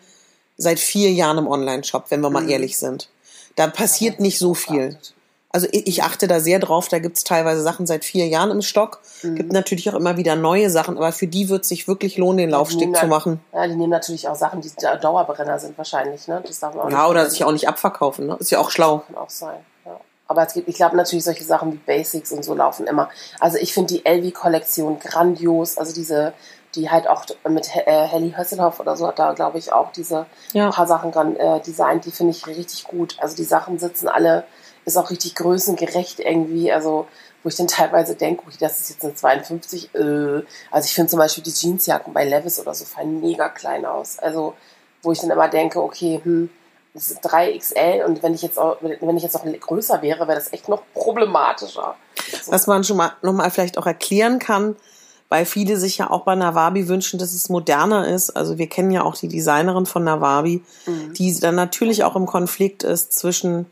seit vier Jahren im Online-Shop, wenn wir mal Mhm. ehrlich sind. Da passiert nicht so viel. Geachtet. Also ich achte da sehr drauf, da gibt's teilweise Sachen seit vier Jahren im Stock, Mhm. gibt natürlich auch immer wieder neue Sachen, aber für die wird sich wirklich lohnen, den Laufsteg zu machen. Ja, die nehmen natürlich auch Sachen, die da- Dauerbrenner sind wahrscheinlich. Ne? Das darf man auch Ja, nicht oder sich auch nicht abverkaufen, ne? Ist ja auch schlau. Kann auch sein. Ja. Aber es gibt, ich glaube natürlich solche Sachen wie Basics und so laufen immer. Also ich finde die LV-Kollektion grandios. Also diese, die halt auch mit äh, Helly Hösselhoff oder so hat da, glaube ich, auch diese Ja. paar Sachen dran äh, designt. Die finde ich richtig gut. Also die Sachen sitzen alle, ist auch richtig größengerecht irgendwie. Also wo ich dann teilweise denke, okay, das ist jetzt eine 52. Äh. Also ich finde zum Beispiel die Jeansjacken bei Levis oder so fallen mega klein aus. Also wo ich dann immer denke, okay, hm, das ist 3XL und wenn ich jetzt auch, wenn ich jetzt noch größer wäre, wäre das echt noch problematischer. So. Was man schon mal nochmal vielleicht auch erklären kann, weil viele sich ja auch bei Nawabi wünschen, dass es moderner ist. Also wir kennen ja auch die Designerin von Nawabi, Mhm. die dann natürlich auch im Konflikt ist zwischen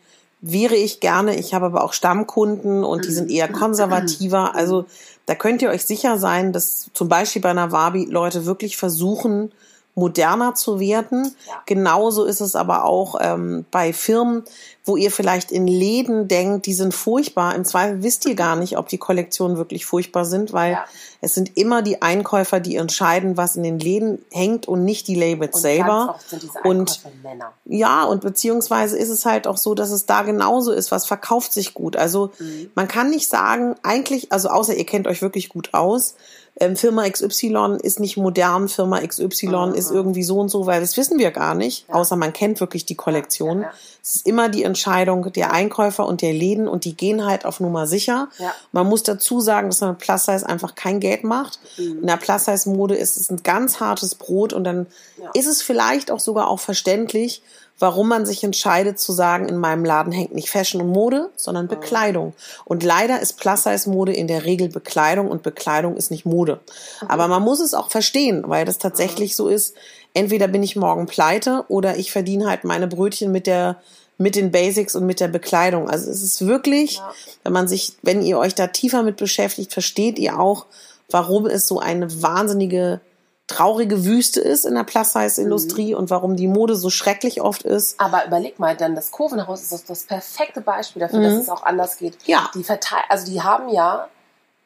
wäre ich gerne, ich habe aber auch Stammkunden und die sind eher konservativer. Also da könnt ihr euch sicher sein, dass zum Beispiel bei Nawabi Leute wirklich versuchen, moderner zu werden. Ja. Genauso ist es aber auch ähm, bei Firmen, wo ihr vielleicht in Läden denkt, die sind furchtbar. Im Zweifel wisst ihr gar nicht, ob die Kollektionen wirklich furchtbar sind, weil Ja. es sind immer die Einkäufer, die entscheiden, was in den Läden hängt und nicht die Labels und selber. Sind diese Und Einkäufer Männer. ja, und beziehungsweise ist es halt auch so, dass es da genauso ist, was verkauft sich gut. Also Mhm. man kann nicht sagen, eigentlich, also außer ihr kennt euch wirklich gut aus, ähm, Firma XY ist nicht modern, Firma XY Mhm. ist irgendwie so und so, weil das wissen wir gar nicht, Ja. außer man kennt wirklich die Kollektion. Ja, ja. Es ist immer die Entscheidung der Einkäufer und der Läden und die gehen halt auf Nummer sicher. Man muss dazu sagen, dass man mit Plus Size einfach kein Geld macht. Mhm. In der Plus Size Mode ist es ein ganz hartes Brot und dann ist es vielleicht auch sogar auch verständlich, warum man sich entscheidet zu sagen, in meinem Laden hängt nicht Fashion und Mode, sondern Bekleidung. Und leider ist Plus-Size-Mode in der Regel Bekleidung und Bekleidung ist nicht Mode. Aber man muss es auch verstehen, weil das tatsächlich so ist, entweder bin ich morgen pleite oder ich verdiene halt meine Brötchen mit der mit den Basics und mit der Bekleidung. Also es ist wirklich, Ja. wenn man sich, wenn ihr euch da tiefer mit beschäftigt, versteht ihr auch, warum es so eine wahnsinnige traurige Wüste ist in der Plus-Size-Industrie Mhm. und warum die Mode so schrecklich oft ist. Aber überleg mal, dann das Kurvenhaus ist das, das perfekte Beispiel dafür, Mhm. dass es auch anders geht. Ja. Die verteil also die haben ja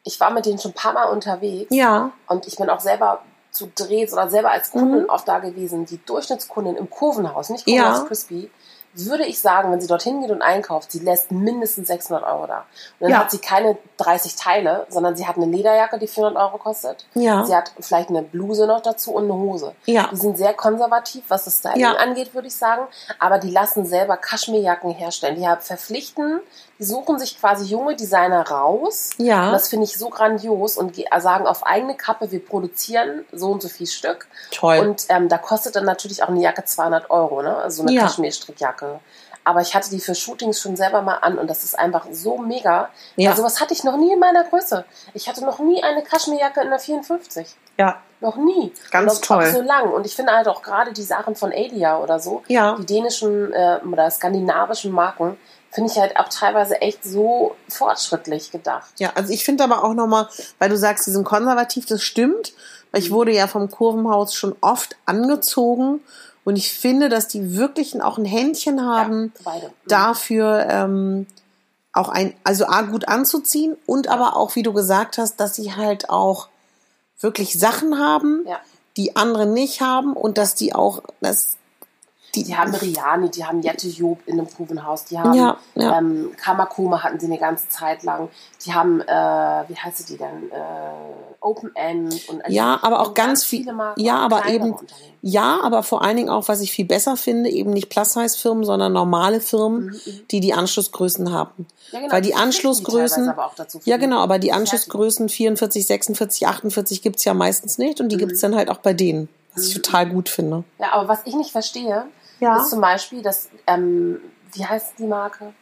ich war mit denen schon ein paar Mal unterwegs. Ja. Und ich bin auch selber zu Drehs oder selber als Kundin oft da gewesen. Die Durchschnittskundin im Kurvenhaus, nicht Kurvenhaus Ja. Crispy, würde ich sagen, wenn sie dorthin geht und einkauft, sie lässt mindestens 600 Euro da. Und dann Ja. hat sie keine 30 Teile, sondern sie hat eine Lederjacke, die 400 Euro kostet. Ja. Sie hat vielleicht eine Bluse noch dazu und eine Hose. Ja. Die sind sehr konservativ, was das Styling Ja. angeht, würde ich sagen. Aber die lassen selber Kaschmirjacken herstellen. Die haben verpflichten, die suchen sich quasi junge Designer raus. Ja. Und das finde ich so grandios und ge- sagen auf eigene Kappe, wir produzieren so und so viel Stück. Toll. Und ähm, da kostet dann natürlich auch eine Jacke 200 Euro, ne? Also eine Ja. Kaschmirstrickjacke. Aber ich hatte die für Shootings schon selber mal an und das ist einfach so mega. Ja. Also was hatte ich noch nie in meiner Größe. Ich hatte noch nie eine Kaschmirjacke in der 54. ja. Noch nie. Ganz auch, toll. Auch so lang. Und ich finde halt auch gerade die Sachen von Adia oder so, Ja. die dänischen äh, oder skandinavischen Marken, finde ich halt auch teilweise echt so fortschrittlich gedacht. Ja, also ich finde aber auch nochmal, weil du sagst, die sind konservativ, das stimmt. Weil ich wurde ja vom Kurvenhaus schon oft angezogen und ich finde, dass die wirklich auch ein Händchen haben, Ja, beide. dafür ähm, auch ein, also A, gut anzuziehen und aber auch, wie du gesagt hast, dass sie halt auch wirklich Sachen haben, Ja. die andere nicht haben und dass die auch, dass die, Die haben Riani, die haben Jette Job in einem Provenhaus, die haben Ja, ja. Ähm, Kamakoma hatten sie eine ganze Zeit lang. Die haben, äh, wie heißt die denn? Äh, Open End und also Ja, aber auch und ganz viel. viele Marken, Ja, aber eben. Ja, aber vor allen Dingen auch, was ich viel besser finde, eben nicht Plus-Size-Firmen, sondern normale Firmen, die die Anschlussgrößen haben. Mhm, Ja, genau, Weil die die die Anschlussgrößen, teilweise aber auch dazu für ja die genau, aber die. Anschlussgrößen 44, 46, 48 gibt's ja meistens nicht Mhm. und die gibt's dann halt auch bei denen, was ich total gut finde. Ja, aber was ich nicht verstehe, Ja. ist zum Beispiel, dass, ähm, wie heißt die Marke?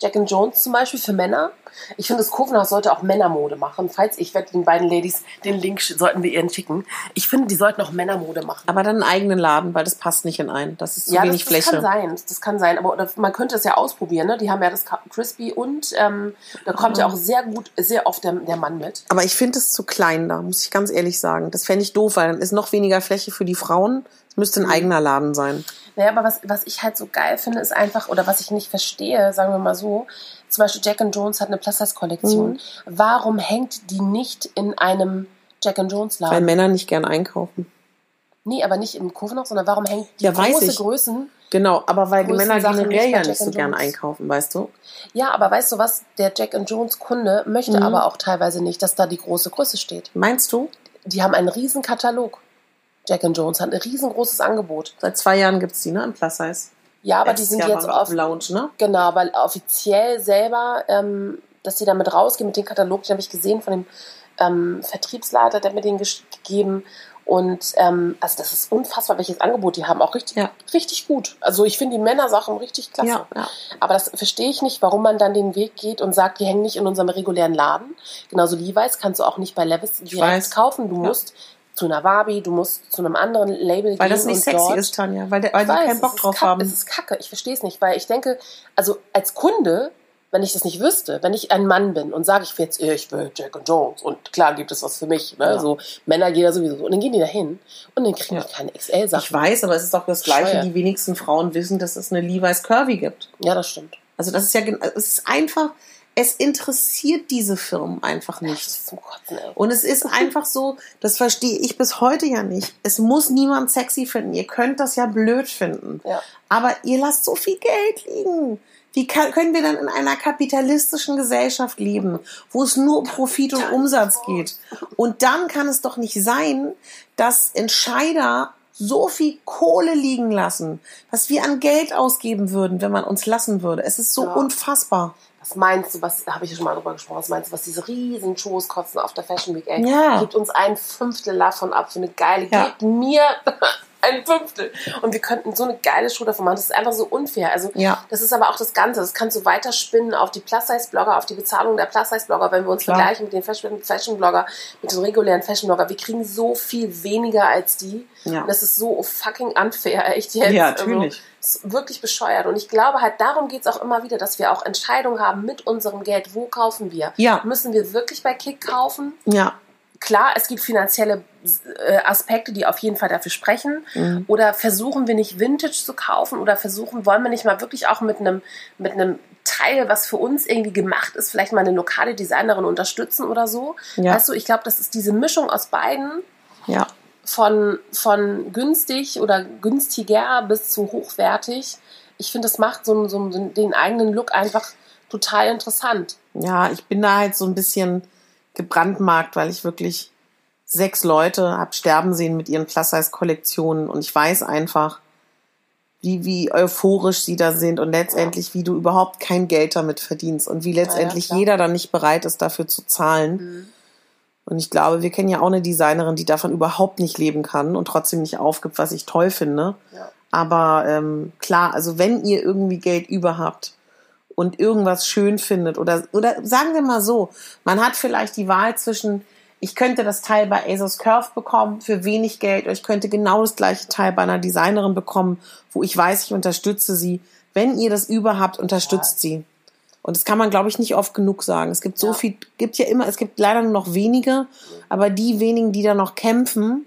Jack and Jones zum Beispiel für Männer. Ich finde, das Kurvenhaus sollte auch Männermode machen. Falls ich werde den beiden Ladies den Link sollten wir ihren schicken. Ich finde, die sollten auch Männermode machen. Aber dann einen eigenen Laden, weil das passt nicht in einen. Das ist zu ja, wenig das, das kann Fläche. sein. Das kann sein. Aber oder man könnte es ja ausprobieren. Ne? Die haben ja das Crispy und ähm, da kommt Mhm. ja auch sehr gut, sehr oft der, der Mann mit. Aber ich finde es zu klein da, muss ich ganz ehrlich sagen. Das fände ich doof, weil dann ist noch weniger Fläche für die Frauen. Müsste Mhm. ein eigener Laden sein. Naja, aber was, was ich halt so geil finde, ist einfach, oder was ich nicht verstehe, sagen wir mal so, zum Beispiel Jack and Jones hat eine Plus-Size-Kollektion. Mhm. Warum hängt die nicht in einem Jack and Jones Weil Laden? Männer nicht gern einkaufen. Nee, aber nicht im Kurvenhaus, sondern warum hängt die Ja, weiß große. Größen? Genau, aber weil Größten Männer Sachen generell nicht ja nicht so and gern Jones. einkaufen, weißt du? Ja, aber weißt du was? Der Jack and Jones Kunde möchte Mhm. aber auch teilweise nicht, dass da die große Größe steht. Meinst du? Die haben einen riesen Katalog. Jack and Jones hat ein riesengroßes Angebot. Seit zwei Jahren gibt's die, ne? Im Plus Size. Ja, aber die sind Jahr jetzt auf Lounge, ne? Genau, aber offiziell selber, ähm, dass sie damit rausgehen mit dem Katalog, den habe ich gesehen von dem ähm, Vertriebsleiter, der mir den gegeben. Und ähm, also das ist unfassbar, welches Angebot die haben. Auch richtig, Ja. richtig gut. Also ich finde die Männersachen richtig klasse. Ja, ja. Aber das verstehe ich nicht, warum man dann den Weg geht und sagt, die hängen nicht in unserem regulären Laden. Genauso Levi's kannst du auch nicht bei Levis direkt kaufen. Du musst zu einer Barbie, du musst zu einem anderen Label Weil gehen das nicht und sexy ist, Tanja. Weil, der, weil ich die weiß, keinen Bock drauf haben. Es ist kacke, ich verstehe es nicht, weil ich denke, also als Kunde, wenn ich das nicht wüsste, wenn ich ein Mann bin und sage, ich will jetzt, ich will Jack and Jones und klar gibt es was für mich, ne? Ja. so Männer jeder sowieso und dann gehen die da hin und dann kriegen Ja. die keine XL-Sachen. Ich weiß, aber es ist doch das Gleiche. Bescheuert. Die wenigsten Frauen wissen, dass es eine Levi's Curvy gibt. Ja, das stimmt. Also das ist ja, es ist einfach, es interessiert diese Firmen einfach nicht. ey. Und es ist einfach so, das verstehe ich bis heute ja nicht. Es muss niemand sexy finden. Ihr könnt das ja blöd finden. Ja. Aber ihr lasst so viel Geld liegen. Wie kann, können wir dann in einer kapitalistischen Gesellschaft leben, wo es nur um Profit und Umsatz geht? Und dann kann es doch nicht sein, dass Entscheider so viel Kohle liegen lassen, was wir an Geld ausgeben würden, wenn man uns lassen würde. Es ist so Ja. unfassbar. Was meinst du, was, da habe ich ja schon mal drüber gesprochen, was meinst du, was diese riesen Shows kosten auf der Fashion Week, ey? Ja. Gebt uns ein Fünftel davon ab für eine geile, Ja. gebt mir ein Fünftel. Und wir könnten so eine geile Show davon machen. Das ist einfach so unfair. Also, Ja. das ist aber auch das Ganze. Das kannst du weiterspinnen auf die Plus-Size-Blogger, auf die Bezahlung der Plus-Size-Blogger, wenn wir uns Klar. vergleichen mit den Fashion- Fashion-Blogger, mit den regulären Fashion-Blogger. Wir kriegen so viel weniger als die. Ja. Und das ist so fucking unfair, echt jetzt. Ja, Also, natürlich. ist wirklich bescheuert. Und ich glaube halt, darum geht's auch immer wieder, dass wir auch Entscheidungen haben mit unserem Geld. Wo kaufen wir? Ja. Müssen wir wirklich bei Kick kaufen? Ja. Klar, es gibt finanzielle äh, Aspekte, die auf jeden Fall dafür sprechen. Mhm. Oder versuchen wir nicht Vintage zu kaufen oder versuchen, wollen wir nicht mal wirklich auch mit einem, mit einem Teil, was für uns irgendwie gemacht ist, vielleicht mal eine lokale Designerin unterstützen oder so. Ja. Weißt du, ich glaube, das ist diese Mischung aus beiden Ja. von, von günstig oder günstiger bis zu hochwertig. Ich finde, das macht so, so den eigenen Look einfach total interessant. Ja, ich bin da halt so ein bisschen gebrandmarkt, weil ich wirklich sechs Leute hab sterben sehen mit ihren Plus-Size-Kollektionen und ich weiß einfach, wie, wie euphorisch sie da sind und letztendlich, wie du überhaupt kein Geld damit verdienst und wie letztendlich klar. jeder dann nicht bereit ist, dafür zu zahlen. Und ich glaube, wir kennen ja auch eine Designerin, die davon überhaupt nicht leben kann und trotzdem nicht aufgibt, was ich toll finde. Ja. Aber ähm, klar, also wenn ihr irgendwie Geld über habt und irgendwas schön findet oder oder sagen wir mal so, man hat vielleicht die Wahl zwischen ich könnte das Teil bei ASOS Curve bekommen für wenig Geld oder ich könnte genau das gleiche Teil bei einer Designerin bekommen, wo ich weiß, ich unterstütze sie. Wenn ihr das über habt, unterstützt sie. Und das kann man, glaube ich, nicht oft genug sagen. Es gibt so Ja. viel, gibt ja immer, es gibt leider nur noch wenige, aber die wenigen, die da noch kämpfen,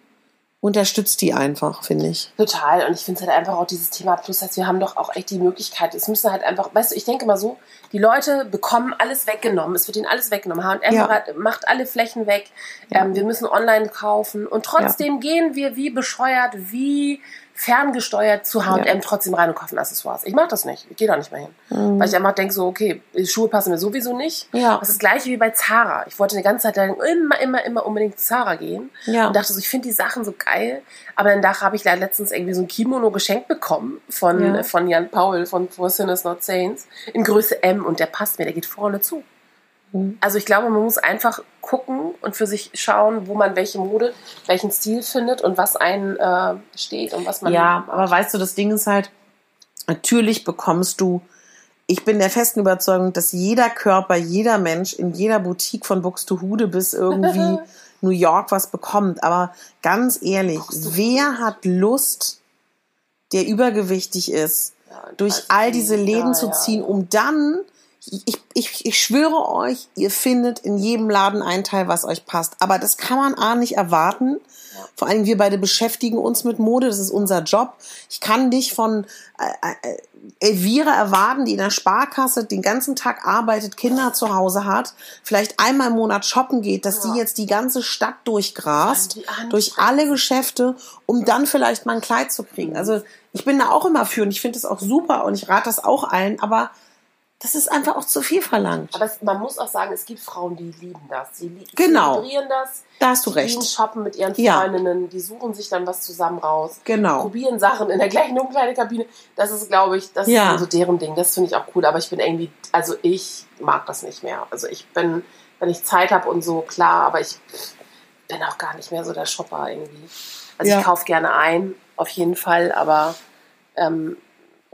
unterstützt die einfach, finde ich. Total. Und ich finde es halt einfach auch dieses Thema Plus, heißt, wir haben doch auch echt die Möglichkeit. Es müssen halt einfach, weißt du, ich denke mal so, die Leute bekommen alles weggenommen. Es wird ihnen alles weggenommen. H&M Ja. macht alle Flächen weg. Ähm, wir müssen online kaufen. Und trotzdem gehen wir wie bescheuert, wie ferngesteuert zu H&M Ja. trotzdem rein und kaufen Accessoires. Ich mache das nicht. Ich gehe da nicht mehr hin. Mhm. Weil ich einfach denke so, okay, die Schuhe passen mir sowieso nicht. Ja. Das ist das gleiche wie bei Zara. Ich wollte eine ganze Zeit lang immer, immer, immer unbedingt zu Zara gehen. Ja. Und dachte so, ich finde die Sachen so geil. Aber dann da habe ich leider letztens irgendwie so ein Kimono geschenkt bekommen von, Ja. von Jan Paul von For Sinners Not Saints in Größe M und der passt mir, der geht vorne zu. Mhm. Also ich glaube, man muss einfach gucken und für sich schauen, wo man welche Mode, welchen Stil findet und was einen äh, steht und was man Ja, aber weißt du, das Ding ist halt, natürlich bekommst du, ich bin der festen Überzeugung, dass jeder Körper, jeder Mensch in jeder Boutique von Buxtehude bis irgendwie New York was bekommt. Aber ganz ehrlich, wer hat Lust, der übergewichtig ist, Ja, durch weiß all diese. Läden Ja, zu ja. ziehen, um dann, ich, ich, ich schwöre euch, ihr findet in jedem Laden ein Teil, was euch passt. Aber das kann man A nicht erwarten. Vor allem wir beide beschäftigen uns mit Mode, das ist unser Job. Ich kann nicht von äh, äh, Elvira erwarten, die in der Sparkasse den ganzen Tag arbeitet, Kinder zu Hause hat, vielleicht einmal im Monat shoppen geht, dass Ja. die jetzt die ganze Stadt durchgrast, durch alle Geschäfte, um dann vielleicht mal ein Kleid zu kriegen. Also ich bin da auch immer für und ich finde das auch super und ich rate das auch allen, aber das ist einfach auch zu viel verlangt. Aber es, man muss auch sagen, es gibt Frauen, die lieben das. Sie li- Genau. zelebrieren das. Da hast du Die gehen recht. shoppen mit ihren Ja. Freundinnen, die suchen sich dann was zusammen raus. Genau. Probieren Sachen in der gleichen Umkleidekabine. Das ist, glaube ich, das Ja. ist so deren Ding. Das finde ich auch cool. Aber ich bin irgendwie, also ich mag das nicht mehr. Also ich bin, wenn ich Zeit habe und so, klar, aber ich bin auch gar nicht mehr so der Shopper irgendwie. Also Ja. ich kaufe gerne ein, auf jeden Fall, aber ähm,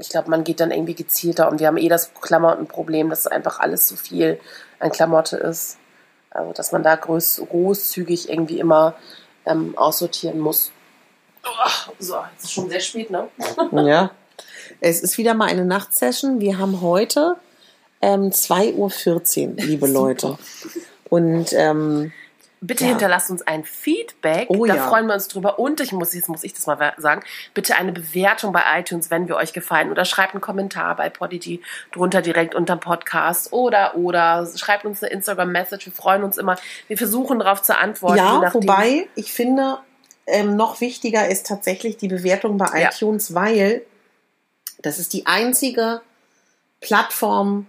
ich glaube, man geht dann irgendwie gezielter und wir haben eh das Klamottenproblem, dass einfach alles zu viel an Klamotte ist. Also, dass man da groß, großzügig irgendwie immer ähm, aussortieren muss. Uah, So, jetzt ist schon sehr spät, ne? Ja. Es ist wieder mal eine Nachtsession. Wir haben heute ähm, 2.14 Uhr, liebe Leute. Und ähm, Bitte Ja. hinterlasst uns ein Feedback. Oh da ja. freuen wir uns drüber. Und ich muss, jetzt muss ich das mal sagen. Bitte eine Bewertung bei iTunes, wenn wir euch gefallen. Oder schreibt einen Kommentar bei Podigy drunter direkt unter dem Podcast. Oder, oder schreibt uns eine Instagram-Message. Wir freuen uns immer. Wir versuchen darauf zu antworten. ja, wobei ich finde, ähm, noch wichtiger ist tatsächlich die Bewertung bei Ja. iTunes, weil das ist die einzige Plattform,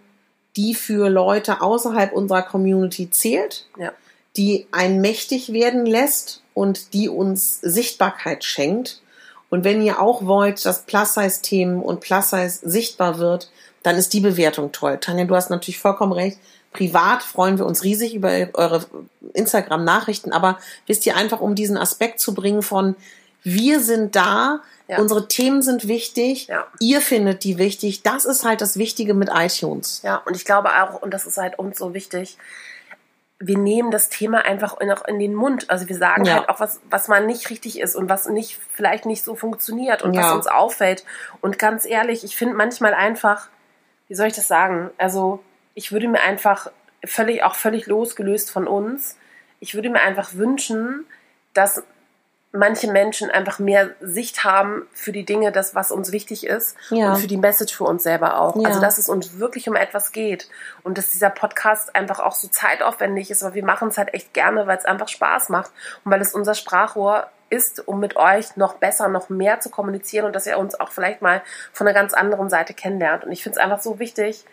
die für Leute außerhalb unserer Community zählt. Ja. Die einen mächtig werden lässt und die uns Sichtbarkeit schenkt. Und wenn ihr auch wollt, dass Plus-Size-Themen und Plus-Size sichtbar wird, dann ist die Bewertung toll. Tanja, du hast natürlich vollkommen recht. Privat freuen wir uns riesig über eure Instagram-Nachrichten, aber wisst ihr einfach, um diesen Aspekt zu bringen von wir sind da, Ja. unsere Themen sind wichtig, Ja. ihr findet die wichtig. Das ist halt das Wichtige mit iTunes. Ja, und ich glaube auch, und das ist halt uns so wichtig, wir nehmen das Thema einfach noch in den Mund. Also wir sagen Ja. halt auch, was, was mal nicht richtig ist und was nicht, vielleicht nicht so funktioniert und Ja. was uns auffällt. Und ganz ehrlich, ich finde manchmal einfach, wie soll ich das sagen? Also ich würde mir einfach völlig, auch völlig losgelöst von uns, ich würde mir einfach wünschen, dass manche Menschen einfach mehr Sicht haben für die Dinge, das, was uns wichtig ist Ja. und für die Message für uns selber auch. Ja. Also, dass es uns wirklich um etwas geht und dass dieser Podcast einfach auch so zeitaufwendig ist, aber wir machen es halt echt gerne, weil es einfach Spaß macht und weil es unser Sprachrohr ist, um mit euch noch besser, noch mehr zu kommunizieren und dass ihr uns auch vielleicht mal von einer ganz anderen Seite kennenlernt. Und ich finde es einfach so wichtig,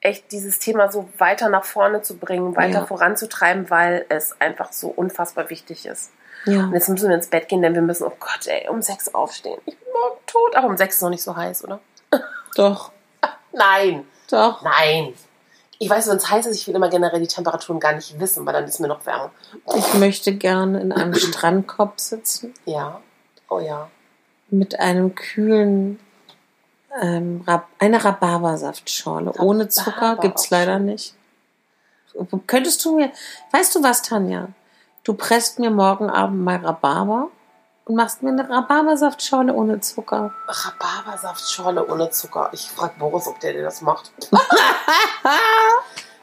echt dieses Thema so weiter nach vorne zu bringen, weiter Ja. voranzutreiben, weil es einfach so unfassbar wichtig ist. Ja. Und jetzt müssen wir ins Bett gehen, denn wir müssen, oh Gott, ey, um sechs aufstehen. Ich bin morgen tot. Aber um sechs ist noch nicht so heiß, oder? Doch. Nein, Doch. nein. Ich weiß, wenn es heiß ist, ich will immer generell die Temperaturen gar nicht wissen, weil dann ist mir noch wärmer. Ich möchte gerne in einem Strandkorb sitzen Ja, oh ja. mit einem kühlen, ähm, Rab eine Rhabarbersaftschorle. Ohne Zucker gibt's auch leider nicht. Könntest du mir, weißt du was, Tanja? Du presst mir morgen Abend mal Rhabarber und machst mir eine Rhabarbersaftschorle ohne Zucker. Rhabarbersaftschorle ohne Zucker. Ich frage Boris, ob der dir das macht.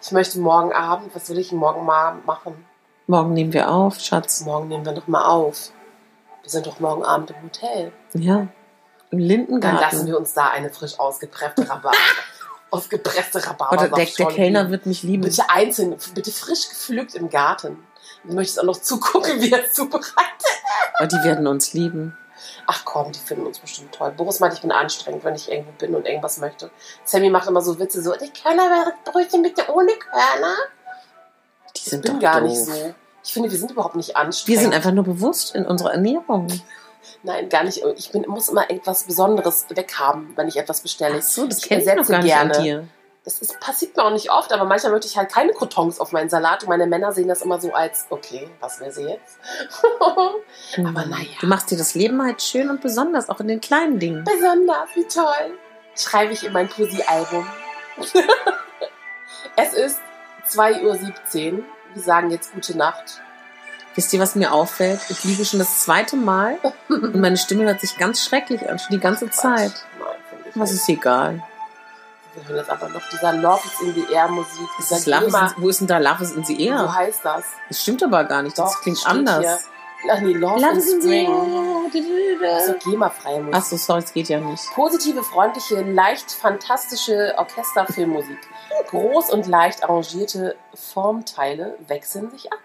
ich möchte morgen Abend, was will ich morgen mal machen? Morgen nehmen wir auf, Schatz. Morgen nehmen wir noch mal auf. Wir sind doch morgen Abend im Hotel. Ja. Im Dann Lindengarten. lassen wir uns da eine frisch ausgepresste Rhabarber. ausgepresste Oder der, der Kellner wird mich lieben. Bitte einzeln, bitte frisch gepflückt im Garten. Du möchtest auch noch zugucken, wie er zubereitet. Aber Oh, die werden uns lieben. Ach komm, die finden uns bestimmt toll. Boris meint, ich bin anstrengend, wenn ich irgendwo bin und irgendwas möchte. Sammy macht immer so Witze, so, die Körnerbrötchen bitte ohne Körner. Die Ich sind bin doch gar doof. nicht so. Ich finde, wir sind überhaupt nicht Wir anstrengend. sind einfach nur bewusst in unserer Ernährung. Nein, gar nicht. Ich bin, muss immer etwas Besonderes weghaben, wenn ich etwas bestelle. Ach so, das ich kenn ich noch gar nicht an gerne. dir. Das ist, passiert mir auch nicht oft, aber manchmal möchte ich halt keine Crotons auf meinen Salat und meine Männer sehen das immer so als, okay, was will sie jetzt? aber naja. Du machst dir das Leben halt schön und besonders, auch in den kleinen Dingen. Besonders, wie toll. Schreibe ich in mein Poesie-Album. es ist 2.17 Uhr. Wir sagen jetzt gute Nacht. Wisst ihr, was mir auffällt? Ich liege schon das zweite Mal und meine Stimme hört sich ganz schrecklich an, schon die ganze Zeit. Nein, finde ich Was ist egal. Wir hören jetzt einfach noch dieser Love is in the Air Musik. Das ist Love is GEMA. in, wo ist denn da Love is in the So Air? heißt das. Das stimmt aber gar nicht. Das Doch, klingt steht anders. Hier. Ach nee, Love, Love in is in the. Das Air. doch GEMA-freie Musik. Achso, sorry, es geht ja nicht. Positive, freundliche, leicht fantastische Orchesterfilmmusik. Groß und leicht arrangierte Formteile wechseln sich ab.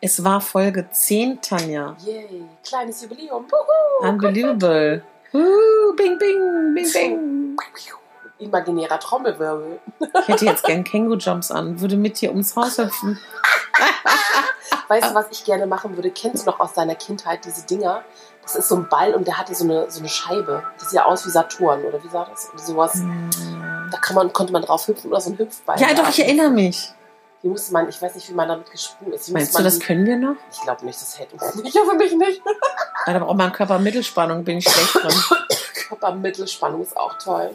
Es war Folge 10, Tanja. Yay, kleines Jubiläum. Wuhu. Unbelievable. Uh, bing, bing, bing, bing. Imaginärer Trommelwirbel. Ich hätte jetzt gern Känguru-Jumps an, würde mit dir ums Haus hüpfen. Weißt du, was ich gerne machen würde? Kennst du noch aus deiner Kindheit diese Dinger? Das ist so ein Ball und der hatte so eine, so eine Scheibe. Das sieht ja aus wie Saturn oder wie sah das? Oder sowas. Da kann man, konnte man drauf hüpfen oder so ein Hüpfball. Ja, doch, ich erinnere mich. Wie musste man, ich weiß nicht, wie man damit gesprungen ist. Wie Meinst du, das die- können wir noch? Ich glaube nicht, das hält uns nicht. Für mich nicht. Da braucht man Körpermittelspannung, bin ich schlecht drin. Körpermittelspannung ist auch toll.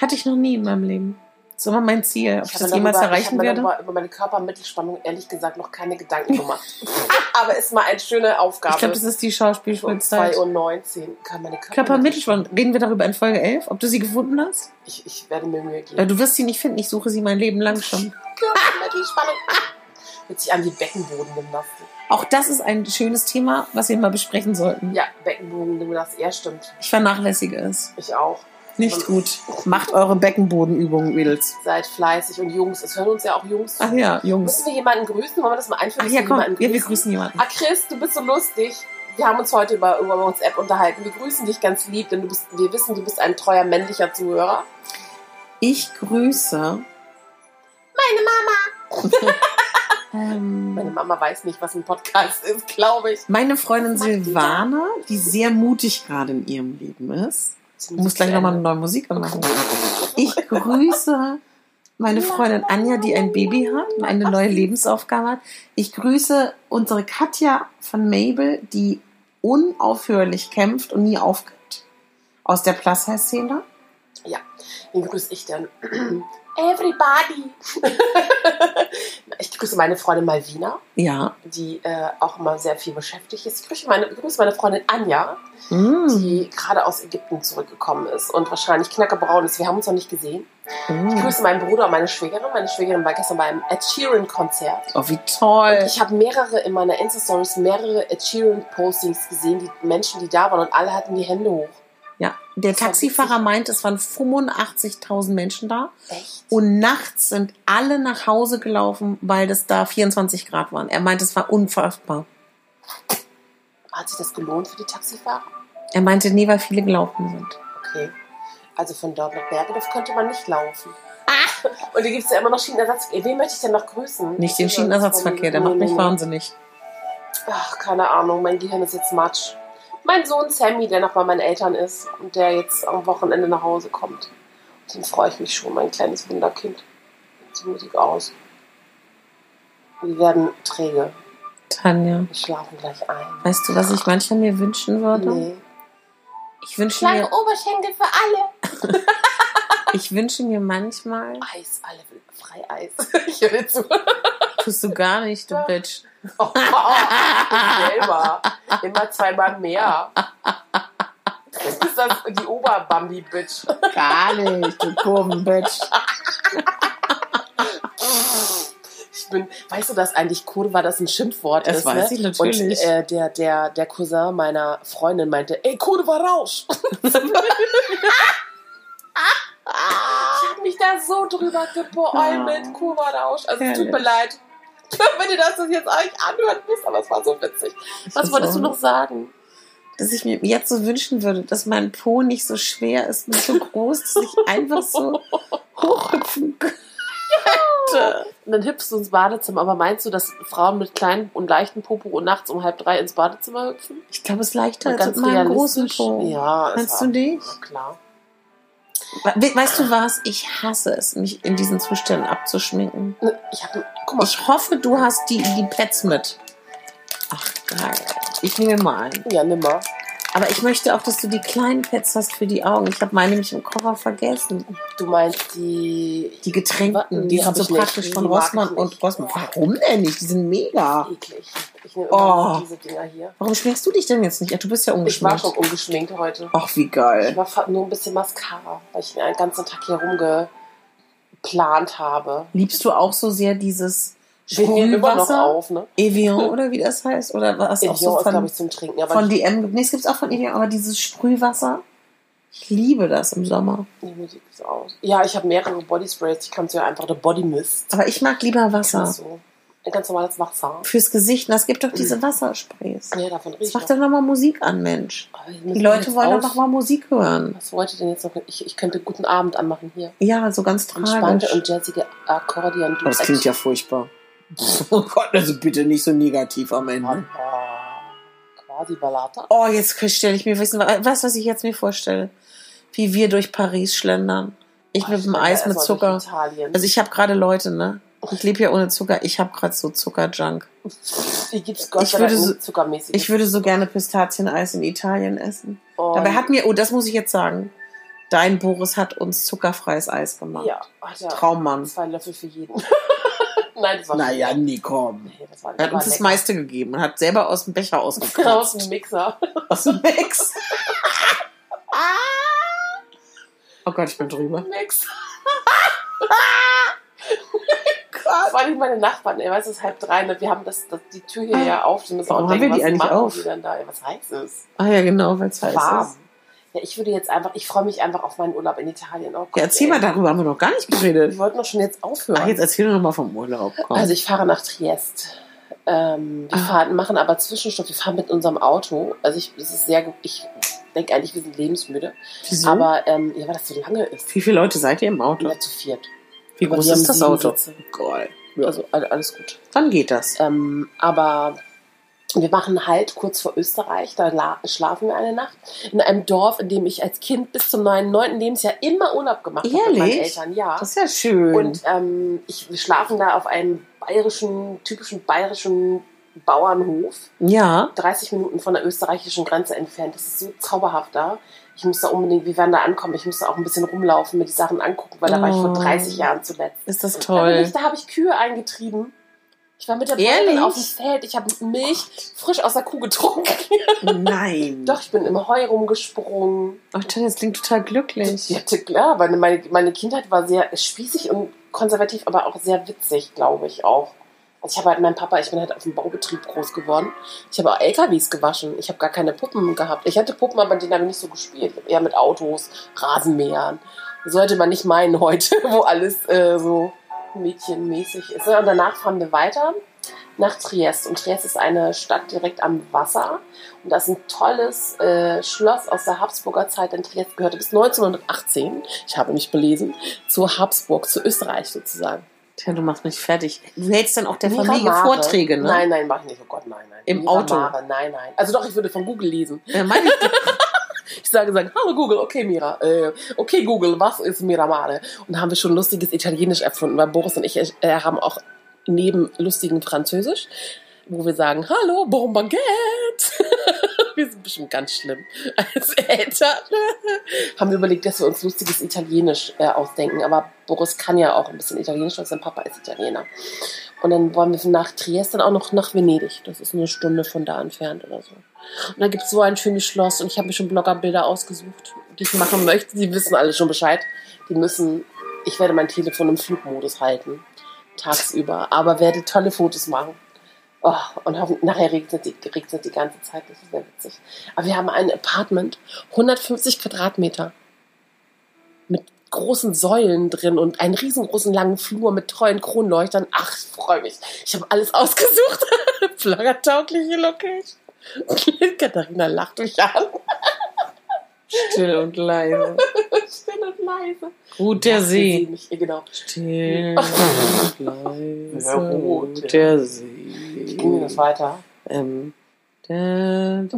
Hatte ich noch nie in meinem Leben. Das ist immer mein Ziel. Ob ich, habe das jemals darüber- erreichen ich habe mir werde? darüber, über meine Körpermittelspannung ehrlich gesagt noch keine Gedanken gemacht. Aber ist mal eine schöne Aufgabe. Ich glaube, das ist die um Schauspielschulzeit. 2.19 Uhr kann meine Körpermittelspannung. Reden wir darüber in Folge 11, ob du sie gefunden hast? Ich, ich werde mir Mühe geben. Du wirst sie nicht finden. Ich suche sie mein Leben lang schon. Körpermittelspannung. Hört sich an wie Beckenbodengymnastik. Auch das ist ein schönes Thema, was wir mal besprechen sollten. Ja, Beckenbodengymnastik, ja, stimmt. Ich vernachlässige es. Ich auch. Nicht gut. Macht eure Beckenbodenübungen, Mädels. Seid fleißig und Jungs. Es hören uns ja auch Jungs. zu. Ach ja, Jungs. Müssen wir jemanden grüßen? Wollen wir das mal einführen? Ach ja, wir komm. Ja, wir grüßen? jemanden. Ah, Chris, du bist so lustig. Wir haben uns heute über, über WhatsApp unterhalten. Wir grüßen dich ganz lieb, denn du bist, wir wissen, du bist ein treuer männlicher Zuhörer. Ich grüße. Meine Mama. Ähm, Meine Mama weiß nicht, was ein Podcast ist, glaube ich. Meine Freundin Silvana, die sehr mutig gerade in ihrem Leben ist. Sie Ich muss gleich nochmal eine neue Musik machen. Ich grüße meine Freundin Anja, die ein Baby hat und eine neue Lebensaufgabe hat. Ich grüße unsere Katja von Mabel, die unaufhörlich kämpft und nie aufgibt. Aus der Plus-Szene. Ja, wen grüße ich denn? Everybody. ich grüße meine Freundin Malvina, Ja. die äh, auch immer sehr viel beschäftigt ist. Ich grüße meine, ich grüße meine Freundin Anja, Mm. die gerade aus Ägypten zurückgekommen ist und wahrscheinlich knackerbraun ist. Wir haben uns noch nicht gesehen. Ich Mm. grüße meinen Bruder und meine Schwägerin. Meine Schwägerin war gestern beim Ed Sheeran-Konzert. Oh, wie toll. Ich habe mehrere in meiner Insta-Stories, mehrere Ed Sheeran-Postings gesehen, die Menschen, die da waren und alle hatten die Hände hoch. Der Taxifahrer meint, es waren 85.000 Menschen da. Echt? Und nachts sind alle nach Hause gelaufen, weil das da 24 Grad waren. Er meint, es war unfassbar. Hat sich das gelohnt für die Taxifahrer? Er meinte, nee, weil viele gelaufen sind. Okay. Also von dort nach Bergedorf könnte man nicht laufen. Und hier gibt es ja immer noch Schienenersatzverkehr. Wen möchte ich denn noch grüßen? Nicht den Schienenersatzverkehr, der macht mich wahnsinnig. Ach, keine Ahnung, mein Gehirn ist jetzt matsch. Mein Sohn Sammy, der noch bei meinen Eltern ist und der jetzt am Wochenende nach Hause kommt. Den freue ich mich schon, mein kleines Wunderkind. Sieht mutig aus. Wir werden träge. Tanja, Wir schlafen gleich ein. weißt du, was ich manchmal mir wünschen würde? Nee. Ich wünsche Kleine mir, Oberschenkel für alle. ich wünsche mir manchmal, Eis, alle will frei Eis. Ich höre dir zu. Tust du gar nicht, du Bitch. Oh, selber. Immer zweimal mehr. Ist das die Oberbambi-Bitch? Gar nicht, du Kurven-Bitch. Ich bin, weißt du, dass eigentlich Kurva das ein Schimpfwort Das ist? weiß ne? ich natürlich. Und äh, der, der, der Cousin meiner Freundin meinte, ey, Kurva raus! ich hab mich da so drüber gebeäumelt, Kurva raus. Also es tut mir leid. Wenn ihr das jetzt eigentlich anhören müsst, aber es war so witzig. Was wolltest du noch sagen? Dass ich mir jetzt so wünschen würde, dass mein Po nicht so schwer ist und so groß, dass ich einfach so hochhüpfen könnte. Und dann hüpfst du ins Badezimmer. Aber meinst du, dass Frauen mit kleinen und leichten Popo und nachts um halb drei ins Badezimmer hüpfen? Ich glaube, es ist leichter Mal als mit meinem großen? Po. Ja. Meinst du nicht? Ja, klar. We weißt du was? Ich hasse es, mich in diesen Zuständen abzuschminken. Ne, Ich hab, mal, Ich hoffe, du hast die, die Pads mit. Ach, geil. Ich nehme mal ein. ja, nimmer. Aber ich möchte auch, dass du die kleinen Pads hast für die Augen. Ich habe meine nämlich im Koffer vergessen. Du meinst die Die getränkten, Die die sind so ich nicht. praktisch Die von Rossmann ich und nicht. Rossmann. Warum denn nicht? Die sind mega. eklig. Ich nehme Oh. diese Dinger hier. Warum schminkst du dich denn jetzt nicht? Ja, du bist ja Ich war ungeschminkt. schon ungeschminkt heute. Ach, wie Ich geil. war fa- nur ein bisschen Mascara, weil ich den ganzen Tag hier rumgeplant habe. Liebst du auch so sehr dieses Nehmen immer noch Sprühwasser? auf, ne? Evian oder wie das heißt? Oder was auch Evian so ist, glaube von, ich, zum Trinken. Aber von DM? Nee, es gibt auch von Evian, aber dieses Sprühwasser. Ich liebe das im Sommer. die Musik ist aus. Ja, ich habe mehrere Bodysprays. Ich kann es ja einfach der Body Mist. Aber ich mag lieber Wasser. So. Ein ganz normales Wasser. Fürs Gesicht. Und es gibt doch diese Wassersprays. Ja, davon Jetzt riecht mach doch nochmal Musik an, Mensch. Die Leute wollen doch noch noch mal Musik hören. Was wollt ihr denn jetzt noch? Ich, ich könnte guten Abend anmachen hier. Ja, so ganz Entspannte tragisch. und jazzige Akkordeon. Das klingt ja furchtbar. Oh Gott, also bitte nicht so negativ am Ende. Quasi Ballata. Oh, jetzt stelle ich mir wissen, du, was ich jetzt mir vorstelle? Wie wir durch Paris schlendern. Ich mit dem Eis mit Zucker. Also ich habe gerade Leute, ne? Ich lebe ja ohne Zucker. Ich habe gerade so Zuckerjunk. Ich sei würde so-. Ich würde so gerne Pistazieneis in Italien essen. Und- Dabei hat mir, oh, das muss ich jetzt sagen, dein Boris hat uns zuckerfreies Eis gemacht. ja, hat er Traummann. zwei Löffel für jeden. Nein, das war Naja, nee, komm. Nee, das war, Er hat uns das meiste gegeben und hat selber aus dem Becher aus ausgekratzt. dem Mixer. aus dem Mix. oh Gott, ich bin drüber. Mix. Das waren nicht meine Nachbarn, ey, weißt du, es ist halb drei, ne? wir haben das, das, die Tür hier ja auf. Die müssen Warum auch haben denken, wir die was eigentlich machen auf? Die denn da? Ey, was heißt es? Ah ja, genau, weil es heiß Warm. Ja, ich würde jetzt einfach, ich freue mich einfach auf meinen Urlaub in Italien. Oh Gott, Ja, erzähl ey. mal, darüber haben wir noch gar nicht geredet. Wir wollten doch schon jetzt aufhören. Ach, jetzt erzähl doch noch mal vom Urlaub. Komm. Also ich fahre nach Triest. Ähm, wir Ah. fahren, machen aber Zwischenstopp. Wir fahren mit unserem Auto. Also ich, es ist sehr, ich denke eigentlich, wir sind lebensmüde. Wieso? Aber ähm, ja, weil das so lange ist. Wie viele Leute seid ihr im Auto? Ja, zu viert. Wie Aber groß ist das Auto? Sitze. Geil. Ja. Also all- alles gut. Wann geht das? Ähm, aber wir machen halt kurz vor Österreich. Da la- schlafen wir eine Nacht. In einem Dorf, in dem ich als Kind bis zum neunten Lebensjahr immer Urlaub gemacht habe mit meinen? Eltern. Ja. Das ist ja schön. Und ähm, ich, wir schlafen da auf einem bayerischen, typischen bayerischen Bauernhof, Ja. 30 Minuten von der österreichischen Grenze entfernt. Das ist so zauberhaft da. Ich muss da unbedingt, wir werden da ankommen, ich muss da auch ein bisschen rumlaufen, mir die Sachen angucken, weil da war ich vor Oh. 30 Jahren zuletzt. Ist das Da, toll. ich, da habe ich Kühe eingetrieben. Ich war mit der? Bäuerin auf dem Feld. Ich habe Milch frisch aus der Kuh getrunken. Nein. Doch, ich bin im Heu rumgesprungen. Ach, Tanja, das klingt total glücklich. Ja, klar, weil meine, meine Kindheit war sehr spießig und konservativ, aber auch sehr witzig, glaube ich auch. Also ich habe halt meinen Papa, ich bin halt auf dem Baubetrieb groß geworden. Ich habe auch LKWs gewaschen. Ich habe gar keine Puppen gehabt. Ich hatte Puppen, aber mit denen habe ich nicht so gespielt. Eher mit Autos, Rasenmähern. Sollte man nicht meinen heute, wo alles äh, so mädchenmäßig ist. Und danach fahren wir weiter nach Triest. Und Triest ist eine Stadt direkt am Wasser. Und das ist ein tolles äh, Schloss aus der Habsburger Zeit. In Triest gehörte bis 1918, ich habe mich belesen, zu Habsburg, zu Österreich sozusagen. Tja, du machst mich fertig. Du hältst dann auch der Miramare. Familie Vorträge, ne? Nein, nein, mach ich nicht. Oh Gott, nein, nein. Im Auto? Miramare, Nein, nein. Also doch, ich würde von Google lesen. Ja, meine ich. Ich sage, sagen, hallo Google, okay Mira, äh, okay Google, was ist Miramare? Und da haben wir schon lustiges Italienisch erfunden, weil Boris und ich äh, haben auch neben lustigen Französisch, wo wir sagen, hallo, bon baguette. wir sind bestimmt ganz schlimm als Eltern. haben wir überlegt, dass wir uns lustiges Italienisch äh, ausdenken, aber Boris kann ja auch ein bisschen Italienisch, weil sein Papa ist Italiener. Und dann wollen wir nach Triest dann auch noch nach Venedig. Das ist eine Stunde von da entfernt oder so. Und da gibt es so ein schönes Schloss und ich habe mir schon Bloggerbilder ausgesucht, die ich machen möchte. Die wissen alle schon Bescheid. Die müssen, ich werde mein Telefon im Flugmodus halten, tagsüber, aber werde tolle Fotos machen. Oh, und nachher regnet die, regnet die ganze Zeit, das ist sehr witzig. Aber wir haben ein Apartment, 150 Quadratmeter, mit großen Säulen drin und einen riesengroßen langen Flur mit treuen Kronleuchtern. Ach, ich freue mich. Ich habe alles ausgesucht. Flaggertaugliche Location. Katharina lacht mich an. Still und leise. Still und leise. Ruht der Ja, See. Mich, genau. Still und leise. Ja, ruht, der Wie See. ging das weiter? Ähm. Da, da.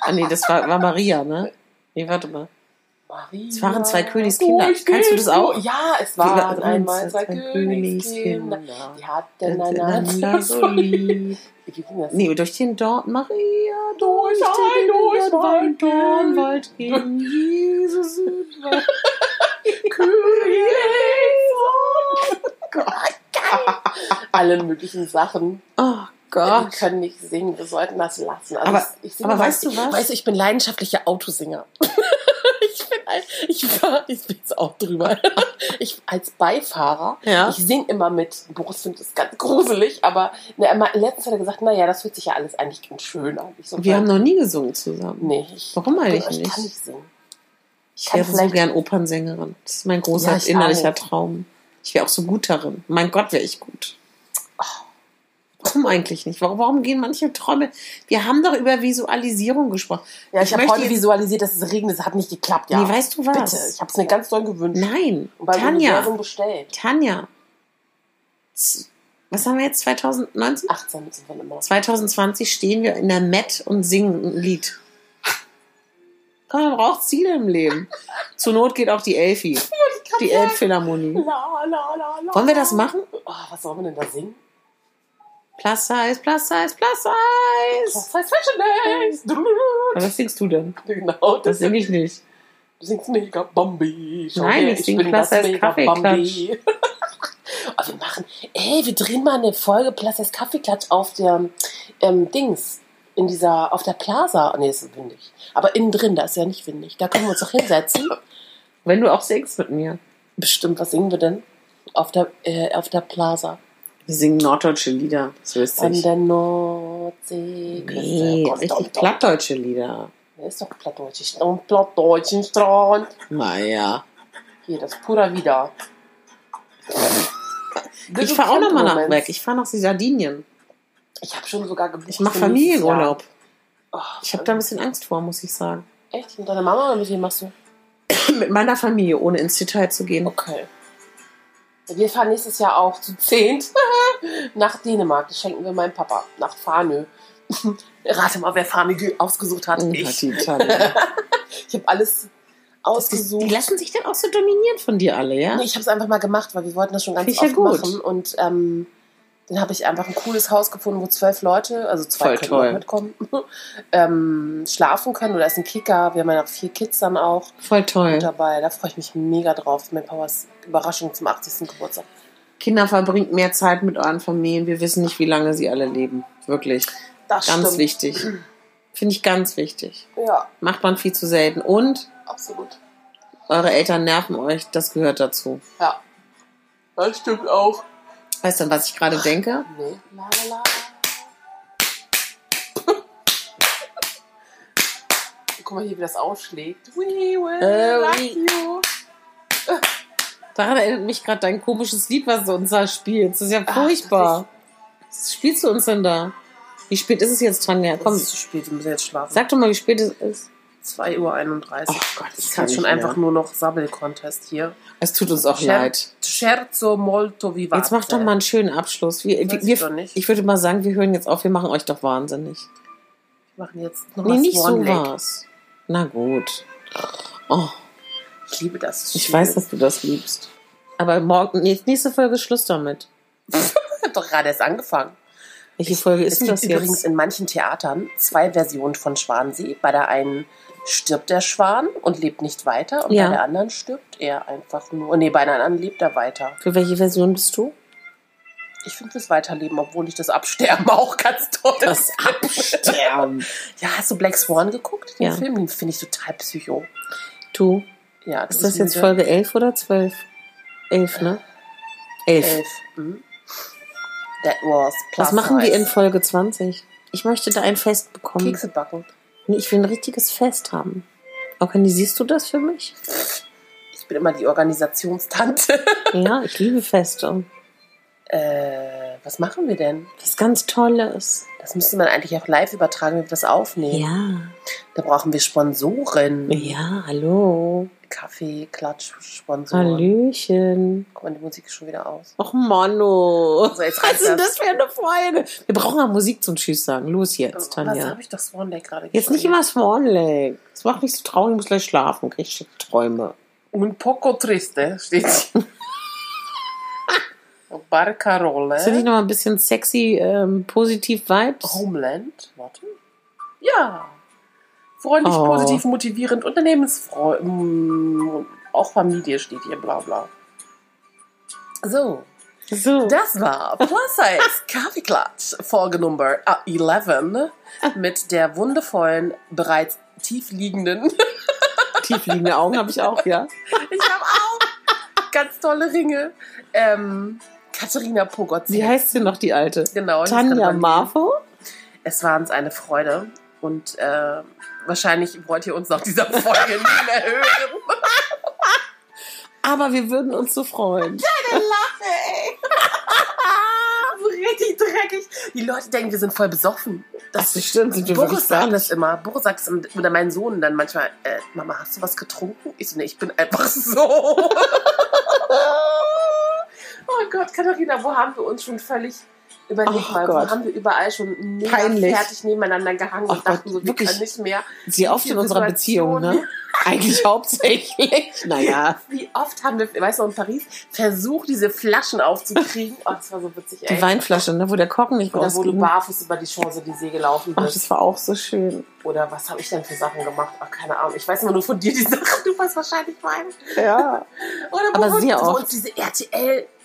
Ah, nee, das war, war Maria, ne? Nee, warte mal. Maria. Es waren zwei Königskinder. Kannst du das auch? Ja, es Wir waren einmal zwei zwei Königskinder. Die hatten Einander so lieb. Wie ging das? Nee, durch den Dorn, Maria, Durch ein den Dornwald Dornwald ging Jesus über. Alle möglichen Sachen. Oh Wir Gott. können nicht singen, wir sollten das lassen. Also Aber- ich, ich aber weißt du was? Weißt du, ich bin leidenschaftlicher Autosinger. Ich bin ein, ich war, ich bin jetzt auch drüber. Ich als Beifahrer, Ja. ich singe immer mit. Boris findet das ganz gruselig, aber ne, er mal- letztens hat er gesagt, naja, das hört sich ja alles eigentlich ganz schön an. Ich so, Wir haben noch nie gesungen zusammen. nee, ich, Warum eigentlich ich nicht? kann nicht singen. Ich Ich wäre so gern Opernsängerin. Das ist mein großer Ja, ich innerlicher. Traum. Ich wäre auch so gut darin. Mein Gott, wäre ich gut. Warum eigentlich nicht? Warum, warum gehen manche Träume? Wir haben doch über Visualisierung gesprochen. Ja, ich, habe möchte heute visualisiert, dass es regnet. Es hat nicht geklappt, ja. Nee, weißt du was? Bitte, ich habe es mir ganz doll gewünscht. Nein, Tanja. Tanja. Was haben wir jetzt? 2019? 18 sind wir immer. 2020 stehen wir in der Met und singen ein Lied. Komm, man braucht Ziele im Leben. Zur Not geht auch die Elfi, die Elbphilharmonie. Wollen wir das machen? Oh, was sollen wir denn da singen? Plus Size, Plus Size, Plus Size. Das heißt Fashion Days. Aber was singst du denn? Genau, Das das singe ich nicht. Du singst mega Bambi. Schau Nein, her, ich sing bin Plus das Size Kaffeeklatsch. Bambi. oh, wir machen, ey, wir drehen mal eine Folge Plus Size Kaffeeklatsch auf der ähm, Dings. In dieser, auf der Plaza. Nee, ist windig. Aber innen drin, da ist ja nicht windig. Da können wir uns doch hinsetzen. Wenn du auch singst mit mir. Bestimmt, was singen wir denn? Auf der, äh, auf der Plaza. Wir singen norddeutsche Lieder. Das wüsste An der Nordsee. Nee, richtig plattdeutsche Lieder. Der ist doch plattdeutsch. Ich am plattdeutschen Strand. Naja. Hier, das Pura Vida. Ich fahre auch nochmal nach weg. Ich fahre nach Sardinien. Ich habe schon sogar gebucht. Ich mache Familienurlaub. Oh, Ich habe da ein bisschen Angst vor, muss ich sagen. Echt? Mit deiner Mama oder mit wem machst du? Mit meiner Familie, ohne ins Detail zu gehen. Okay. Wir fahren nächstes Jahr auch zu zehnt nach Dänemark. Das schenken wir meinem Papa. Nach Farnö. Rate mal, wer Farnö ge- ausgesucht hat. Ich. Ich habe alles ausgesucht. Die lassen sich dann auch so dominieren von dir alle, ja? Nee, ich habe es einfach mal gemacht, weil wir wollten das schon ganz Finde ich oft ja gut. machen. Und ähm, Dann habe ich einfach ein cooles Haus gefunden, wo zwölf Leute, also zwei Voll können toll. auch mitkommen, ähm, schlafen können. Oder ist ein Kicker. Wir haben ja noch vier Kids dann auch Voll toll. dabei. Da freue ich mich mega drauf. Mein Papas Überraschung zum 80. Geburtstag. Kinder verbringt mehr Zeit mit euren Familien. Wir wissen nicht, wie lange sie alle leben. Wirklich. Das Ganz stimmt. wichtig. Finde ich ganz wichtig. Ja, Macht man viel zu selten. Und absolut. eure Eltern nerven euch. Das gehört dazu. Ja. Das stimmt auch. Weißt du, was ich gerade denke? Nee. La, la, la. Guck mal hier, wie das ausschlägt. We will Äh, love you. Daran erinnert mich gerade dein komisches Lied, was du uns da spielst. Das ist ja Ach, furchtbar. Was spielst du uns denn da? Wie spät ist es jetzt, Tanja? Komm. Komm, Es ist zu spät, wir müssen jetzt schlafen. sag doch mal, wie spät es ist. 2.31 Uhr. Oh Gott, das ich kann kann schon nicht einfach mehr. nur noch Sabbel-Contest hier. Es tut uns auch leid. Scherzo molto vivace. Jetzt mach doch mal einen schönen Abschluss. Wir, wir, ich wir, ich würde mal sagen, wir hören jetzt auf, wir machen euch doch wahnsinnig. Wir machen jetzt noch Nee, nicht Swan Lake. sowas. Na gut. Oh, Ich liebe das. ich weiß, dass du das liebst. Aber morgen, nächste Folge ist Schluss damit. Ich habe doch gerade erst angefangen. Welche Folge Es ist gibt das übrigens jetzt? in manchen Theatern zwei Versionen von Schwansee. Bei der einen stirbt der Schwan und lebt nicht weiter und Ja. bei der anderen stirbt er einfach nur. Nee, bei der anderen lebt er weiter. Für welche Version bist du? Ich finde das Weiterleben, obwohl ich das Absterben auch ganz toll Das Absterben. Ja, hast du Black Swan geguckt? Den Ja. Film, den finde ich total psycho. Du, Ja, ist das jetzt wieder Folge 11 oder 12? 11, ne? 11. elf. Mhm. That was plus Was machen wir in Folge 20? Ich möchte da ein Fest bekommen. Kekse backen. Nee, ich will ein richtiges Fest haben. Organisierst du das für mich? Ich bin immer die Organisationstante. Ja, ich liebe Feste. Äh, was machen wir denn? Was ganz Tolles. Das müsste man eigentlich auch live übertragen, wenn wir das aufnehmen. Ja. Da brauchen wir Sponsoren. Ja, hallo. Kaffee, Klatsch, Sponsoren. Hallöchen. Guck mal, die Musik ist schon wieder aus. Och, Mano. So, jetzt Was ist denn das. für eine Freude? Wir brauchen mal Musik zum Tschüss sagen. Los jetzt, Was Tanja. habe ich doch Swan Lake gerade Jetzt nicht immer Swan Lake. Das macht mich so traurig, ich muss gleich schlafen. Krieg ich Träume. Un poco triste steht hier. Barcarolle. Ist das nicht noch ein bisschen sexy, ähm, positiv Vibes? Homeland. Warte. Ja. Freundlich, Oh. positiv, motivierend, unternehmensfreundlich. Auch Familie steht hier, bla bla. So. So. Das war Plus Size Kaffeeklatsch, Folge Nummer äh, 11 mit der wundervollen, bereits tiefliegenden. Tiefliegende Augen habe ich auch, ja. ich habe auch ganz tolle Ringe. Ähm, Katharina Pogotz. Wie heißt sie noch, die alte? Genau. Tanja Marfo? Es war uns eine Freude und äh, wahrscheinlich wollt ihr uns nach dieser Folge nie mehr hören. Aber wir würden uns so freuen. Lache, ey. so richtig dreckig. Die Leute denken, wir sind voll besoffen. Das stimmt, sind wir Boris sagt das immer. Boris sagt es im- oder mein Sohn dann manchmal, äh, Mama, hast du was getrunken? Ich so, nee, ich bin einfach so. oh Gott, Katharina, wo haben wir uns schon völlig überlegt Oh mal, Gott. wo haben wir überall schon mega Peinlich. fertig nebeneinander gehangen Oh und dachten Gott, so, wir wirklich. können nicht mehr. Wie oft in unserer Beziehung, ne? Eigentlich hauptsächlich. Naja. Wie oft haben wir, weißt du, in Paris versucht, diese Flaschen aufzukriegen. Oh, das war so witzig, ey. Die Weinflasche, ne, wo der Korken nicht Oder wo du barfuß über die Champs-Élysées gelaufen Ach, bist. das war auch so schön. Oder was habe ich denn für Sachen gemacht? Ach, keine Ahnung. Ich weiß immer nur von dir die Sachen. Du weißt wahrscheinlich meinen. Ja. Oder wo, Aber sehr oft. uns diese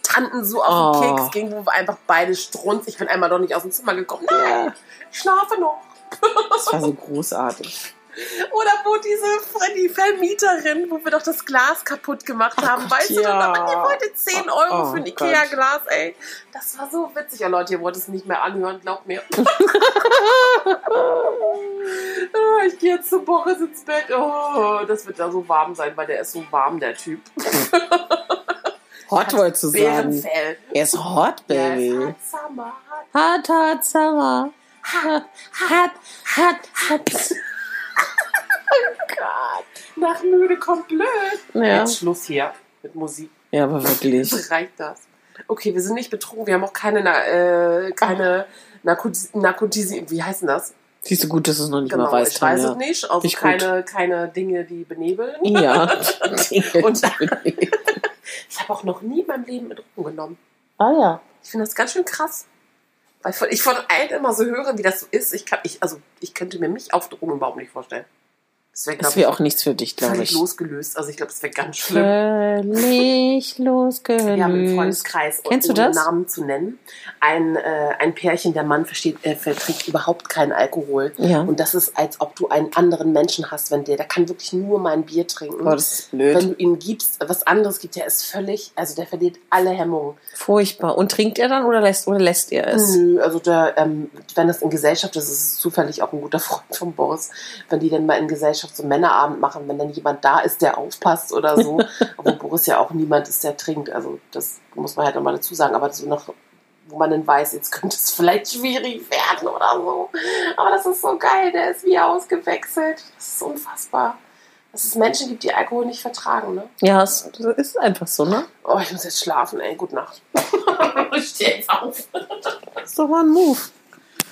RTL-Tanten so auf den Oh. Keks gingen, wo wir einfach beide strunz. Ich bin einmal doch nicht aus dem Zimmer gekommen. Nein, Ja. ich schlafe noch. Das war so großartig. Oder wo diese die Vermieterin, wo wir doch das Glas kaputt gemacht haben, Gott, weißt du, ja. noch, ihr wolltet 10 Euro Oh, für ein Gott. Ikea-Glas, ey. Das war so witzig. Ja, Leute, ihr wollt es nicht mehr anhören, glaubt mir. Ah, ich gehe jetzt zu Boris ins Bett. Oh, das wird da so warm sein, weil der ist so warm, der Typ. Hot wolltest du sagen. Er ist hot, baby. Yes, hot summer, hot Hot, hot summer. Hot, hot, hot, hot. God. Nach müde kommt blöd. Ja. Jetzt Schluss hier mit Musik. ja, aber wirklich. Reicht das? Okay, wir sind nicht betrunken. Wir haben auch keine, äh, keine Narkotis, Narkotisi, wie heißen das? Siehst du gut, dass du es noch nicht Genau, mal weißt, ich weiß es nicht. Also gut. keine, keine Dinge, die benebeln. Ja. Und- Ich habe auch noch nie in meinem Leben Drogen genommen. ah ja. Ich finde das ganz schön krass. Weil ich von allen immer so höre, wie das so ist. Ich kann, ich, also, ich könnte mir mich auf Drogen überhaupt nicht vorstellen. Das wäre, Das auch nichts für dich, glaube völlig ich. losgelöst. Also, ich glaube, das wäre ganz schlimm. Völlig losgelöst. Wir haben im Freundeskreis, Kennst du ohne das? Namen zu nennen, ein, äh, ein Pärchen, der Mann versteht, äh, verträgt überhaupt keinen Alkohol. Ja. Und das ist, als ob du einen anderen Menschen hast, wenn der, der kann wirklich nur mal ein Bier trinken. Boah, das ist blöd. wenn du ihm gibst, was anderes gibt, der ist völlig, also der verliert alle Hemmungen. Furchtbar. Und trinkt er dann oder lässt, oder lässt er es? Nö, also der, ähm, wenn das in Gesellschaft ist, ist es zufällig auch ein guter Freund von Boris. Wenn die dann mal in Gesellschaft so einen Männerabend machen, wenn dann jemand da ist, der aufpasst oder so. Obwohl Boris ja auch niemand ist, der trinkt. Also das muss man halt nochmal dazu sagen. Aber so noch, wo man dann weiß, jetzt könnte es vielleicht schwierig werden oder so. Aber das ist so geil, der ist wie ausgewechselt. Das ist unfassbar. Dass es Menschen gibt, die Alkohol nicht vertragen, ne? Ja, es das ist einfach so, ne? Oh, ich muss jetzt schlafen, ey. Gute Nacht. ich stehe jetzt auf. Das ist doch mal ein Move.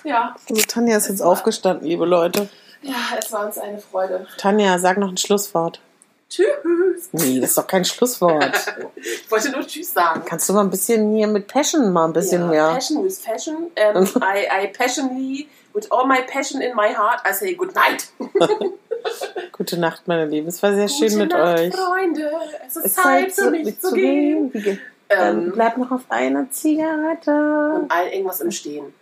Ja. Also Tanja ist jetzt aufgestanden, liebe Leute. Ja, es war uns eine Freude. Tanja, sag noch ein Schlusswort. Tschüss. Nee, das ist doch kein Schlusswort. Ich wollte nur Tschüss sagen. Kannst du mal ein bisschen hier mit Passion mal ein bisschen ja, mehr. Passion with fashion. Um, I, I passionately, with all my passion in my heart, I say good night. Gute Nacht, meine Lieben. Es war sehr schön Gute mit Nacht, euch. Freunde. Es ist Es Zeit für mich zu gehen. Wie ge- Dann Ähm, bleib noch auf einer Zigarette. und all, irgendwas im Stehen.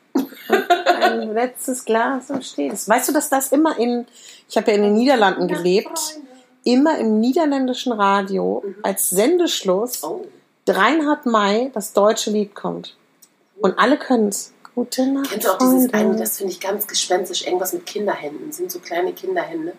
Ein letztes Glas im Stehen. Weißt du, dass das immer in, ich habe ja in den Niederlanden gelebt, immer im niederländischen Radio Mhm. als Sendeschluss Oh. Reinhard May das deutsche Lied kommt. Und alle können es. Gute Nacht, Kennst du auch dieses eine, das finde ich ganz gespenstisch, irgendwas mit Kinderhänden. Sind so kleine Kinderhände.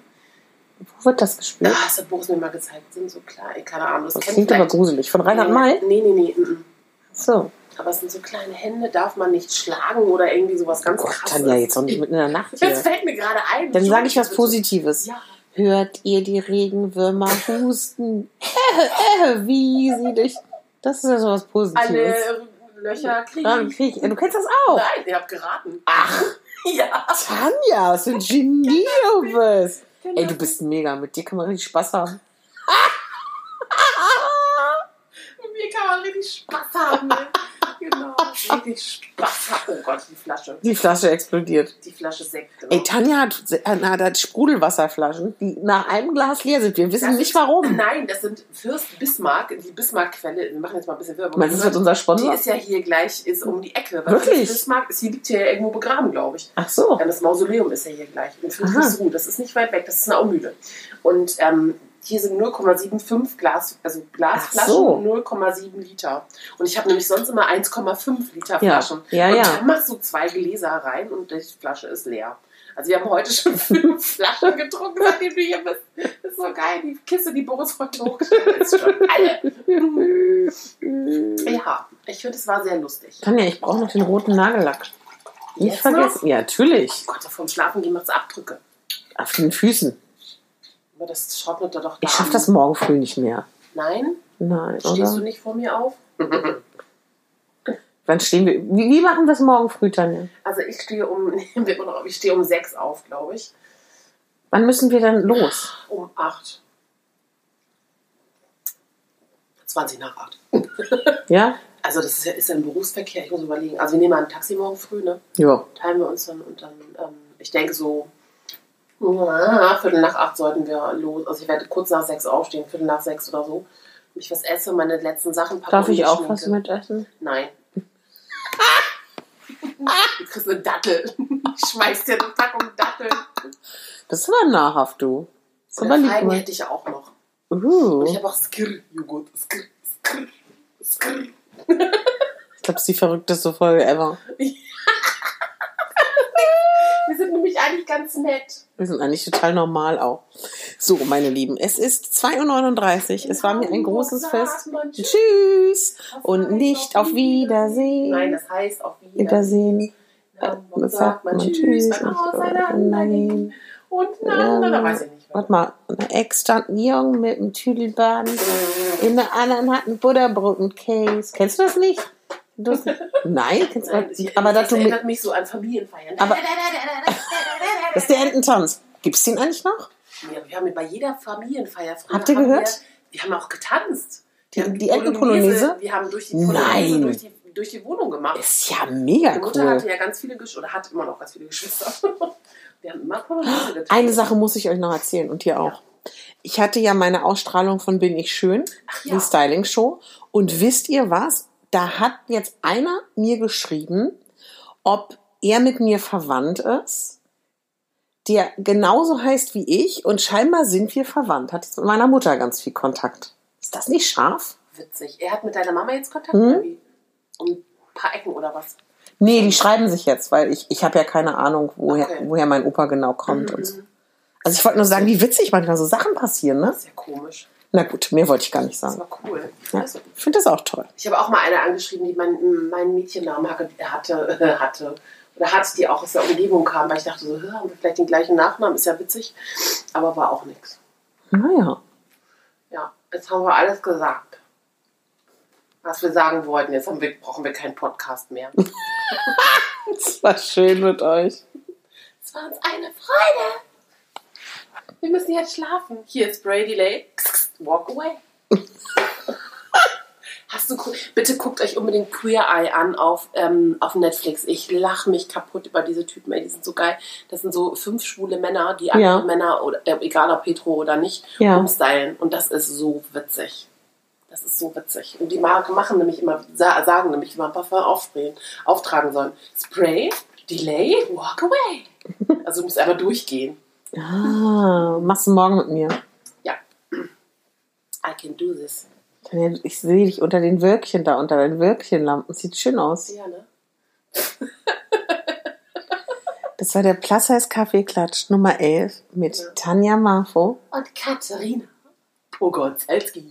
Wo wird das gespielt? Ah, das hat Boris mir mal gezeigt. Sind so klein, keine Ahnung. Das, Das klingt aber gruselig. Von Reinhard nee, May? Nee, nee, nee. mm. So. Aber es sind so kleine Hände, darf man nicht schlagen oder irgendwie sowas ganz Gott, krasses. Tanja, jetzt auch nicht mitten in der Nacht Das hier. fällt mir gerade ein. Dann sage ich was. Positives. Ja. Hört ihr die Regenwürmer husten? Äh, äh, wie sie durch... Das ist ja so was Positives. Alle Löcher kriegen. Krieg ich- Du kennst das auch. Nein, ihr habt geraten. Ach, Ja. Tanja, was für ein Genie du bist. Genau. Ey, du bist mega. Mit dir kann man richtig Spaß haben. Mit mir kann man richtig Spaß haben. Genau. Richtig Spaß. Oh Gott, die Flasche. Die Flasche explodiert. Die Flasche Sekt. Ey, Tanja hat, hat, hat Sprudelwasserflaschen, die nach einem Glas leer sind. Wir wissen Das nicht ist- warum. Nein, das sind Fürst Bismarck, die Bismarck-Quelle. Wir machen jetzt mal ein bisschen Werbung. Meinst du, das wird unser Die Sponsor? ist ja hier gleich, ist um die Ecke. Wirklich? Bismarck ist hier, liegt hier irgendwo begraben, glaube ich. Ach so. Das Mausoleum ist ja hier gleich. In. Das ist nicht weit weg, das ist eine Aumühle. Und ähm, hier sind 0,75 Glas, also Glasflaschen, so. 0,7 Liter. Und ich habe nämlich sonst immer 1,5 Liter Ja, Flaschen. ja, und ja. dann machst du zwei Gläser rein und die Flasche ist leer. Also wir haben heute schon fünf Flaschen getrunken, seitdem du hier bist. Das ist so geil. Die Kiste, die Boris heute hochgestellt ist schon alle. Ja, ich finde, es war sehr lustig. Tanja, ich brauche noch den roten Nagellack. Nicht Jetzt vergessen. Ja, natürlich. Gott, vom Schlafen gehen macht es Abdrücke. Auf den Füßen. Aber das trocknet da doch da Ich schaffe das morgen früh nicht mehr. Nein? Nein, Stehst du oder? nicht vor mir auf? Wann stehen wir? Wie, wie machen wir es morgen früh, Tanja? Also ich stehe um, nehmen wir mal auf, ich stehe um sechs auf, glaube ich. Wann müssen wir dann los? Um acht. 20 nach acht. Ja? Also das ist ja, ist ja ein Berufsverkehr, ich muss überlegen. Also wir nehmen mal ein Taxi morgen früh, ne? Ja. Teilen wir uns dann und dann, ähm, ich denke so, ja, Viertel nach acht sollten wir los. Also ich werde kurz nach sechs aufstehen, Viertel nach sechs oder so. Und ich was esse, meine letzten Sachen packen. Darf ich auch Schminke. was mitessen? Nein. Du kriegst eine Dattel. Ich schmeiß dir eine Packung Datteln. Das ist aber nahrhaft, du. Das aber. Feigen hätte ich auch noch. Uh. Und ich habe auch Skir-Joghurt. Skir, Skir, Skir. Ich glaube, das ist die verrückteste Folge ever. Sind nämlich eigentlich ganz nett. Wir sind eigentlich total normal auch. So, meine Lieben, es ist 2.39 Uhr. Es war mir ein großes Fest. Tschüss. Und nicht auf Wiedersehen. Nein, das heißt auf Wiedersehen. Wiedersehen. Dann Das sagt man Tschüss beim und na, na, da weiß ich nicht. Warte mal, eine Ex stand ein Jungen mit einem Tüdelband. In der anderen hat ein Butterbrot und Case. Kennst du das nicht? Du hast, nein, kennst du Nein, das? ich, Aber das mit, erinnert mich so an Familienfeiern. Aber- das ist der Ententanz. Gibt's den eigentlich noch? Ja, wir haben bei jeder Familienfeier früher Habt ihr gehört? Wir, wir haben auch getanzt. Die- haben die Entenpolonaise? Wir haben durch die Nein. durch die durch die Wohnung gemacht. Ist ja mega Meine Mutter cool. hatte ja ganz viele Geschwister, oder hat immer noch ganz viele Geschwister. Wir haben immer Polonaise getanzt. Eine Sache muss ich euch noch erzählen und dir auch. Ich hatte ja meine Ausstrahlung von Bin ich schön, ja. die Styling-Show. Und wisst ihr was? Da hat jetzt einer mir geschrieben, ob er mit mir verwandt ist, der genauso heißt wie ich und scheinbar sind wir verwandt. Hat jetzt mit meiner Mutter ganz viel Kontakt. Ist das nicht scharf? Witzig. Er hat mit deiner Mama jetzt Kontakt, Hm? Um ein paar Ecken oder was? Nee, die schreiben sich jetzt, weil ich, ich habe ja keine Ahnung, woher, Okay. woher mein Opa genau kommt. Und so. Also ich wollte nur sagen, wie witzig manchmal so Sachen passieren, ne? Das ist ja komisch. Na gut, mehr wollte ich gar nicht Das sagen. war cool. Ja, Also, ich finde das auch toll. ich habe auch mal eine angeschrieben, die meinen mein Mädchennamen hatte, hatte, hatte. Oder hat, die auch aus der Umgebung kam, weil ich dachte so, haben wir vielleicht den gleichen Nachnamen, ist ja witzig. Aber war auch nichts. Naja. Ja, jetzt haben wir alles gesagt. Was wir sagen wollten. Jetzt wir, brauchen wir keinen Podcast mehr. Es war schön mit euch. Es war uns eine Freude. Wir müssen jetzt schlafen. Hier ist Brady Lake. Walk away. Hast du, bitte guckt euch unbedingt Queer Eye an auf, ähm, auf Netflix. Ich lache mich kaputt über diese Typen, ey, die sind so geil. Das sind so fünf schwule Männer, die andere Ja. Männer, oder, äh, egal ob hetero oder nicht, Ja. umstylen. Und das ist so witzig. Das ist so witzig. Und die ma- machen nämlich immer, sa- sagen nämlich immer, wir aufsprayen, auftragen sollen. Spray, Delay, Walk away. Also du musst einfach durchgehen. Ah, machst du morgen mit mir? I can do this. Tanja, Ich sehe dich unter den Wölkchen da, unter den Wölkchenlampen. Sieht schön aus. Ja, ne? Das war der Plus Size Kaffeeklatsch Nummer 11 mit Ja. Tanja Marfo. Und Katharina Pogorzelski.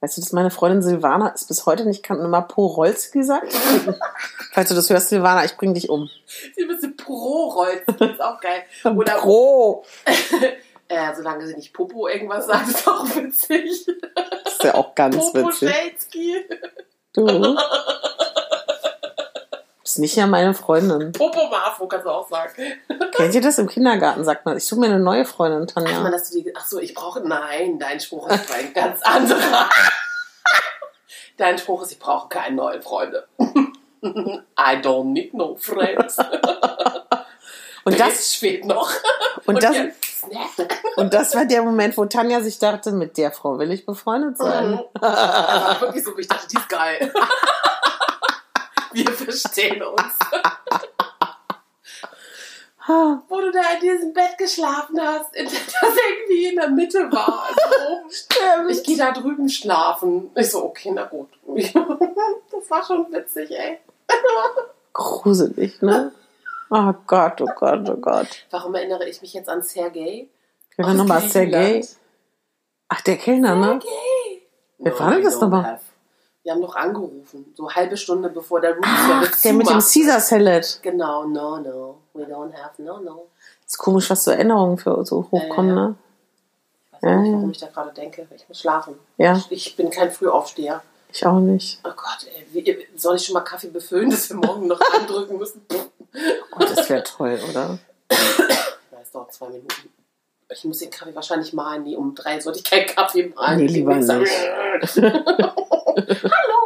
Weißt du, dass meine Freundin Silvana es bis heute nicht kann und immer Porolski sagt? Falls du das hörst, Silvana, ich bring dich um. Sie müssen pro-Rolz. Das ist auch geil. Oder Pro. Äh, solange sie nicht Popo irgendwas sagt, ist auch witzig. Das ist ja auch ganz Popo witzig. Schelski. Du bist nicht ja meine Freundin. Popo Marfo kannst du auch sagen. Kennt ihr das im Kindergarten? Sagt man, ich suche mir eine neue Freundin, Ach, man, Tanja. dass du die, ach so, ich brauche, nein, dein Spruch ist ein ganz anderer. Dein Spruch ist, ich brauche keine neuen Freunde. I don't need no friends. Und das, Das steht noch. und das, jetzt, Snack. und das war der Moment, wo Tanja sich dachte, mit der Frau will ich befreundet sein. Das war wirklich so, ich dachte, die ist geil. Wir verstehen uns. Ha, Wo du da in diesem Bett geschlafen hast, in- das irgendwie in der Mitte war. Also. Ich gehe da drüben schlafen. Ich so, okay, na gut. Das war schon witzig, ey. Gruselig, ne? Oh Gott, oh Gott, oh Gott. Warum erinnere ich mich jetzt an Sergei? Wir waren nochmal Sergei. Ach, der Kellner, ne? Sergei. Wer war denn das nochmal? Wir haben noch angerufen, so halbe Stunde bevor der Room Ach, Service der mit dem. Caesar Salad. Genau, no, no. We don't have, no, no. Ist komisch, was so Erinnerungen für so hochkommen, ne? Ich weiß nicht, warum ich da gerade denke. Ich muss schlafen. Ja. Ich, bin kein Frühaufsteher. Ich auch nicht. Oh Gott, ey. Wie, soll ich schon mal Kaffee befüllen, dass wir morgen noch andrücken müssen? Oh, das wäre toll, oder? Ja, es dauert zwei Minuten. Ich muss den Kaffee wahrscheinlich malen. Nee, um drei sollte ich keinen Kaffee malen. Nee, lieber nicht. Hallo!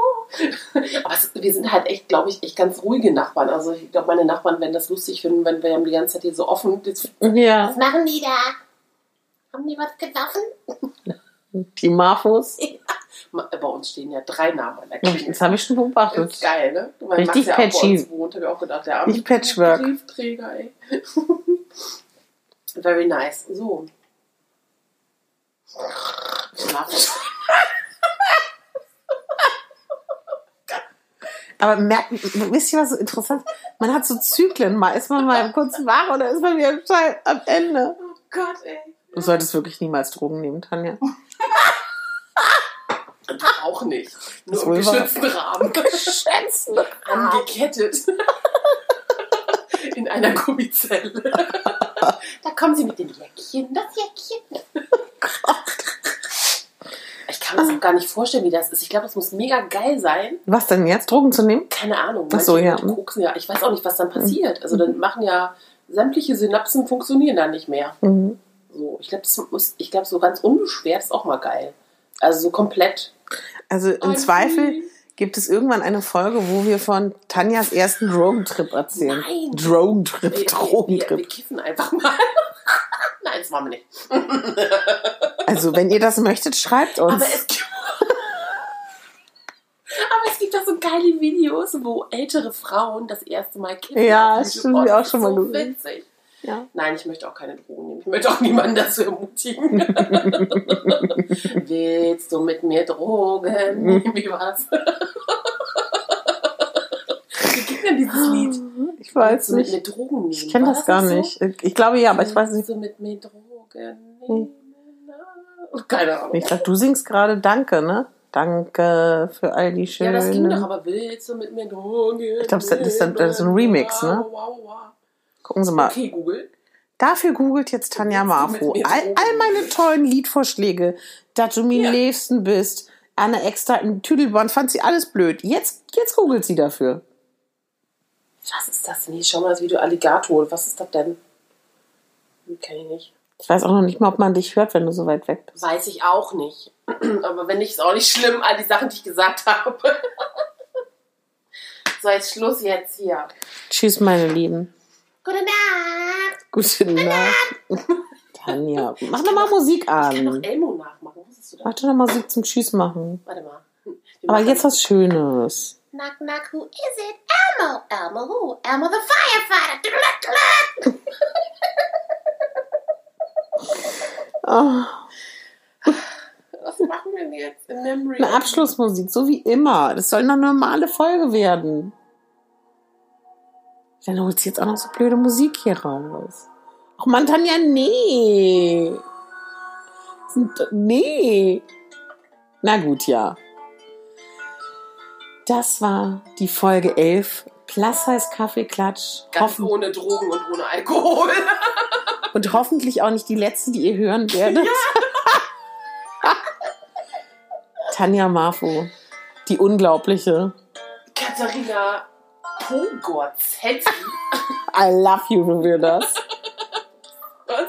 Aber es, wir sind halt echt, glaube ich, echt ganz ruhige Nachbarn. Also ich glaube, meine Nachbarn werden das lustig finden, wenn wir die ganze Zeit hier so offen. Ja. was machen die da? Haben die was genossen? Die Marfos. Ma- Bei uns stehen ja drei Namen an der Ja, Klingel. Das habe ich schon Das beobachtet. ist geil, ne? Weil Richtig Max ja patchy. uns wohnt, habe ich auch gedacht, der arme Richtig Patchwork. Briefträger, ey. Very nice. So. Aber merkt, wisst ihr, was so interessant? Man hat so Zyklen. Mal ist man mal kurz wach oder ist man wieder am Ende. Oh Gott, ey. Du solltest wirklich niemals Drogen nehmen, Tanja. Auch nicht. Nur Das im wohl wahr. geschützten Rahmen. Angekettet. In einer Gummizelle. Da kommen sie mit dem Jäckchen. Das Jäckchen. Ich kann mir das auch gar nicht vorstellen, wie das ist. Ich glaube, es muss mega geil sein. Was denn jetzt? Drogen zu nehmen? Keine Ahnung. Ach so, ja. Koksen ja. Ich weiß auch nicht, was dann passiert. Also dann machen ja sämtliche Synapsen funktionieren dann nicht mehr. Mhm. So, ich glaube, das muss, ich glaube, so ganz unbeschwert ist auch mal geil. Also so komplett. Also im I'm Zweifel gibt es irgendwann eine Folge, wo wir von Tanjas ersten Drogentrip erzählen. Nein. Drogentrip, Wir, wir, wir, Drogentrip. wir kiffen einfach mal. Nein, das machen wir nicht. Also, wenn ihr das möchtet, schreibt uns. Aber es gibt. Aber es gibt auch so geile Videos, wo ältere Frauen das erste Mal kiffen. Ja, YouTube. stimmt, Oh, auch das schon mal so witzig. Ja. Nein, ich möchte auch keine Drogen nehmen. Ich möchte auch niemanden dazu ermutigen. Willst du mit mir Drogen? Wie war's? Wie geht denn dieses Lied? Ich weiß Willst du mit mir nicht. Drogen nehmen? Ich kenne das gar so? nicht. Ich glaube ja, aber ich weiß Willst nicht. du mit mir Drogen nehmen? Keine Ahnung. Ich dachte, du singst gerade Danke, ne? Danke für all die Ja, schönen. das ging doch, aber willst du mit mir Drogen Ich glaub, das ist dann- das ist ein Remix, ne? Wow, wow, wow. Gucken Sie mal. Okay, Google. Dafür googelt jetzt Tanja Marfo. All, all meine tollen Liedvorschläge, dass du mir Ja. liebsten bist, Anne extra ein Tüdelband, fand sie alles blöd. Jetzt, jetzt googelt sie dafür. Was ist das denn hier? Schau mal das Video Alligator. Was ist das denn? Hm, Kenn ich nicht. Ich weiß auch noch nicht mal, ob man dich hört, wenn du so weit weg bist. Weiß ich auch nicht. Aber wenn nicht, ist auch nicht schlimm, all die Sachen, die ich gesagt habe. so, jetzt Schluss jetzt hier. Tschüss, meine Lieben. Gute Nacht. Gute Nacht. Tanja, mach doch mal Musik Ich kann noch an. Elmo nachmachen. Wusstest du das? Mach doch noch mal Musik zum Tschüss machen. Warte mal. Wir Aber jetzt was Schönes. Knock, knock, who is it? Elmo. Elmo who? Elmo the firefighter. Oh, Was machen wir denn jetzt? In Memory. eine Abschlussmusik, so wie immer. Das soll eine normale Folge werden. Dann holt sie jetzt auch noch so blöde Musik hier raus. Ach man, Tanja, nee. Nee. Na gut, ja. Das war die Folge 11. Plus heißt Kaffeeklatsch. Ganz Hoffen ohne Drogen und ohne Alkohol. und hoffentlich auch nicht die letzte, die ihr hören werdet. Tanja Marfo, die Unglaubliche. Katharina Pogorzelski. I love you, wir das. Was?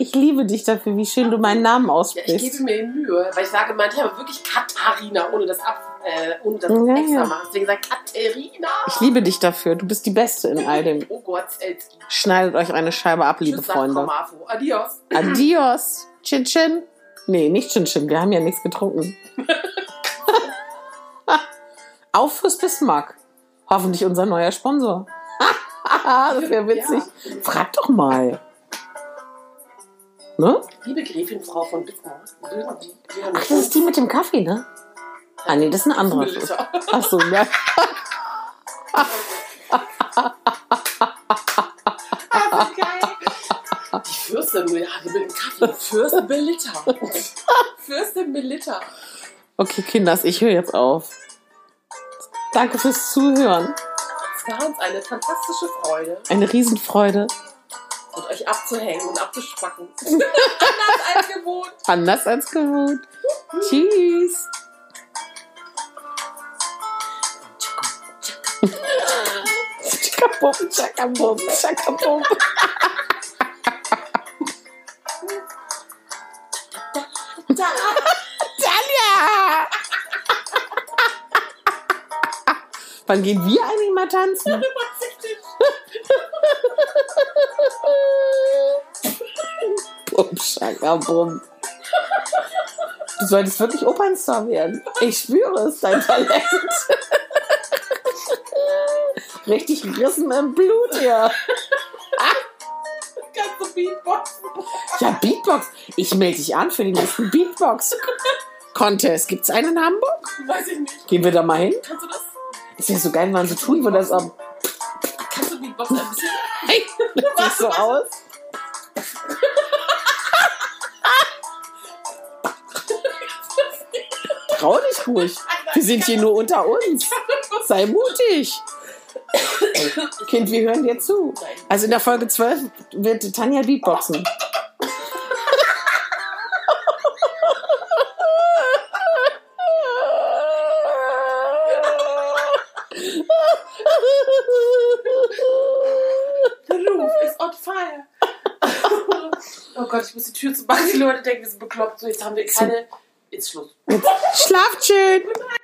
Ich liebe dich dafür, wie schön du meinen Namen Ja, ich gebe aussprichst. mir Mühe, weil ich sage manchmal wirklich Katharina, ohne das, ab, äh, ohne das Ja, extra ja. machen. Deswegen sage ich Katharina Ich liebe dich dafür. Du bist die Beste in all dem. Pogorzelski. Schneidet euch eine Scheibe ab, liebe Tschüss, Frau Freunde. Marfo. Adios. Adios. Chin Chin. Nee, nicht Chin Chin. Wir haben ja nichts getrunken. Auf fürs Bismarck. Hoffentlich unser neuer Sponsor. das wäre witzig. Frag doch mal. Ne? Liebe Gräfin Frau von gerne Ach, das ist die mit dem Kaffee, ne? Ah, nee, das ist eine andere. Milita. Ach so, ja. Ah, geil. Die Fürstin mit mit dem Kaffee. Fürstin Melitta. Fürstin Melitta. Okay, Kinders, ich höre jetzt auf. Danke fürs Zuhören. Es war uns eine fantastische Freude, Eine Riesenfreude. mit euch abzuhängen und abzuspacken. Anders als gewohnt. Anders als gewohnt. Tschüss. Tschakabum, tschakabum, tschakabum. Da. Tanja! Wann gehen wir eigentlich mal tanzen? Ich nicht. Bum. Du solltest wirklich Opernstar werden. Ich spüre es, dein Talent. Richtig Rissen im Blut hier. Kannst du Beatboxen? Ja, Beatbox. Ich melde dich an für den nächsten Beatbox-Contest. Gibt's einen in Hamburg? Weiß ich nicht. Gehen wir da mal hin? Kannst du das? Es wäre so geil, wenn man so tun würde, als ob. Kannst du Beatboxen ein bisschen? Hey, sieht so aus. Trau dich ruhig. Wir sind hier nur unter uns. Sei mutig. Kind, wir hören dir zu. Also in der Folge 12 wird Tanja Beatboxen. The roof is on fire. oh Gott, ich muss die Tür zumachen. Die Leute denken, wir sind bekloppt. So, jetzt haben wir keine. Jetzt Schluss. Schlaft schön. Gute Nacht.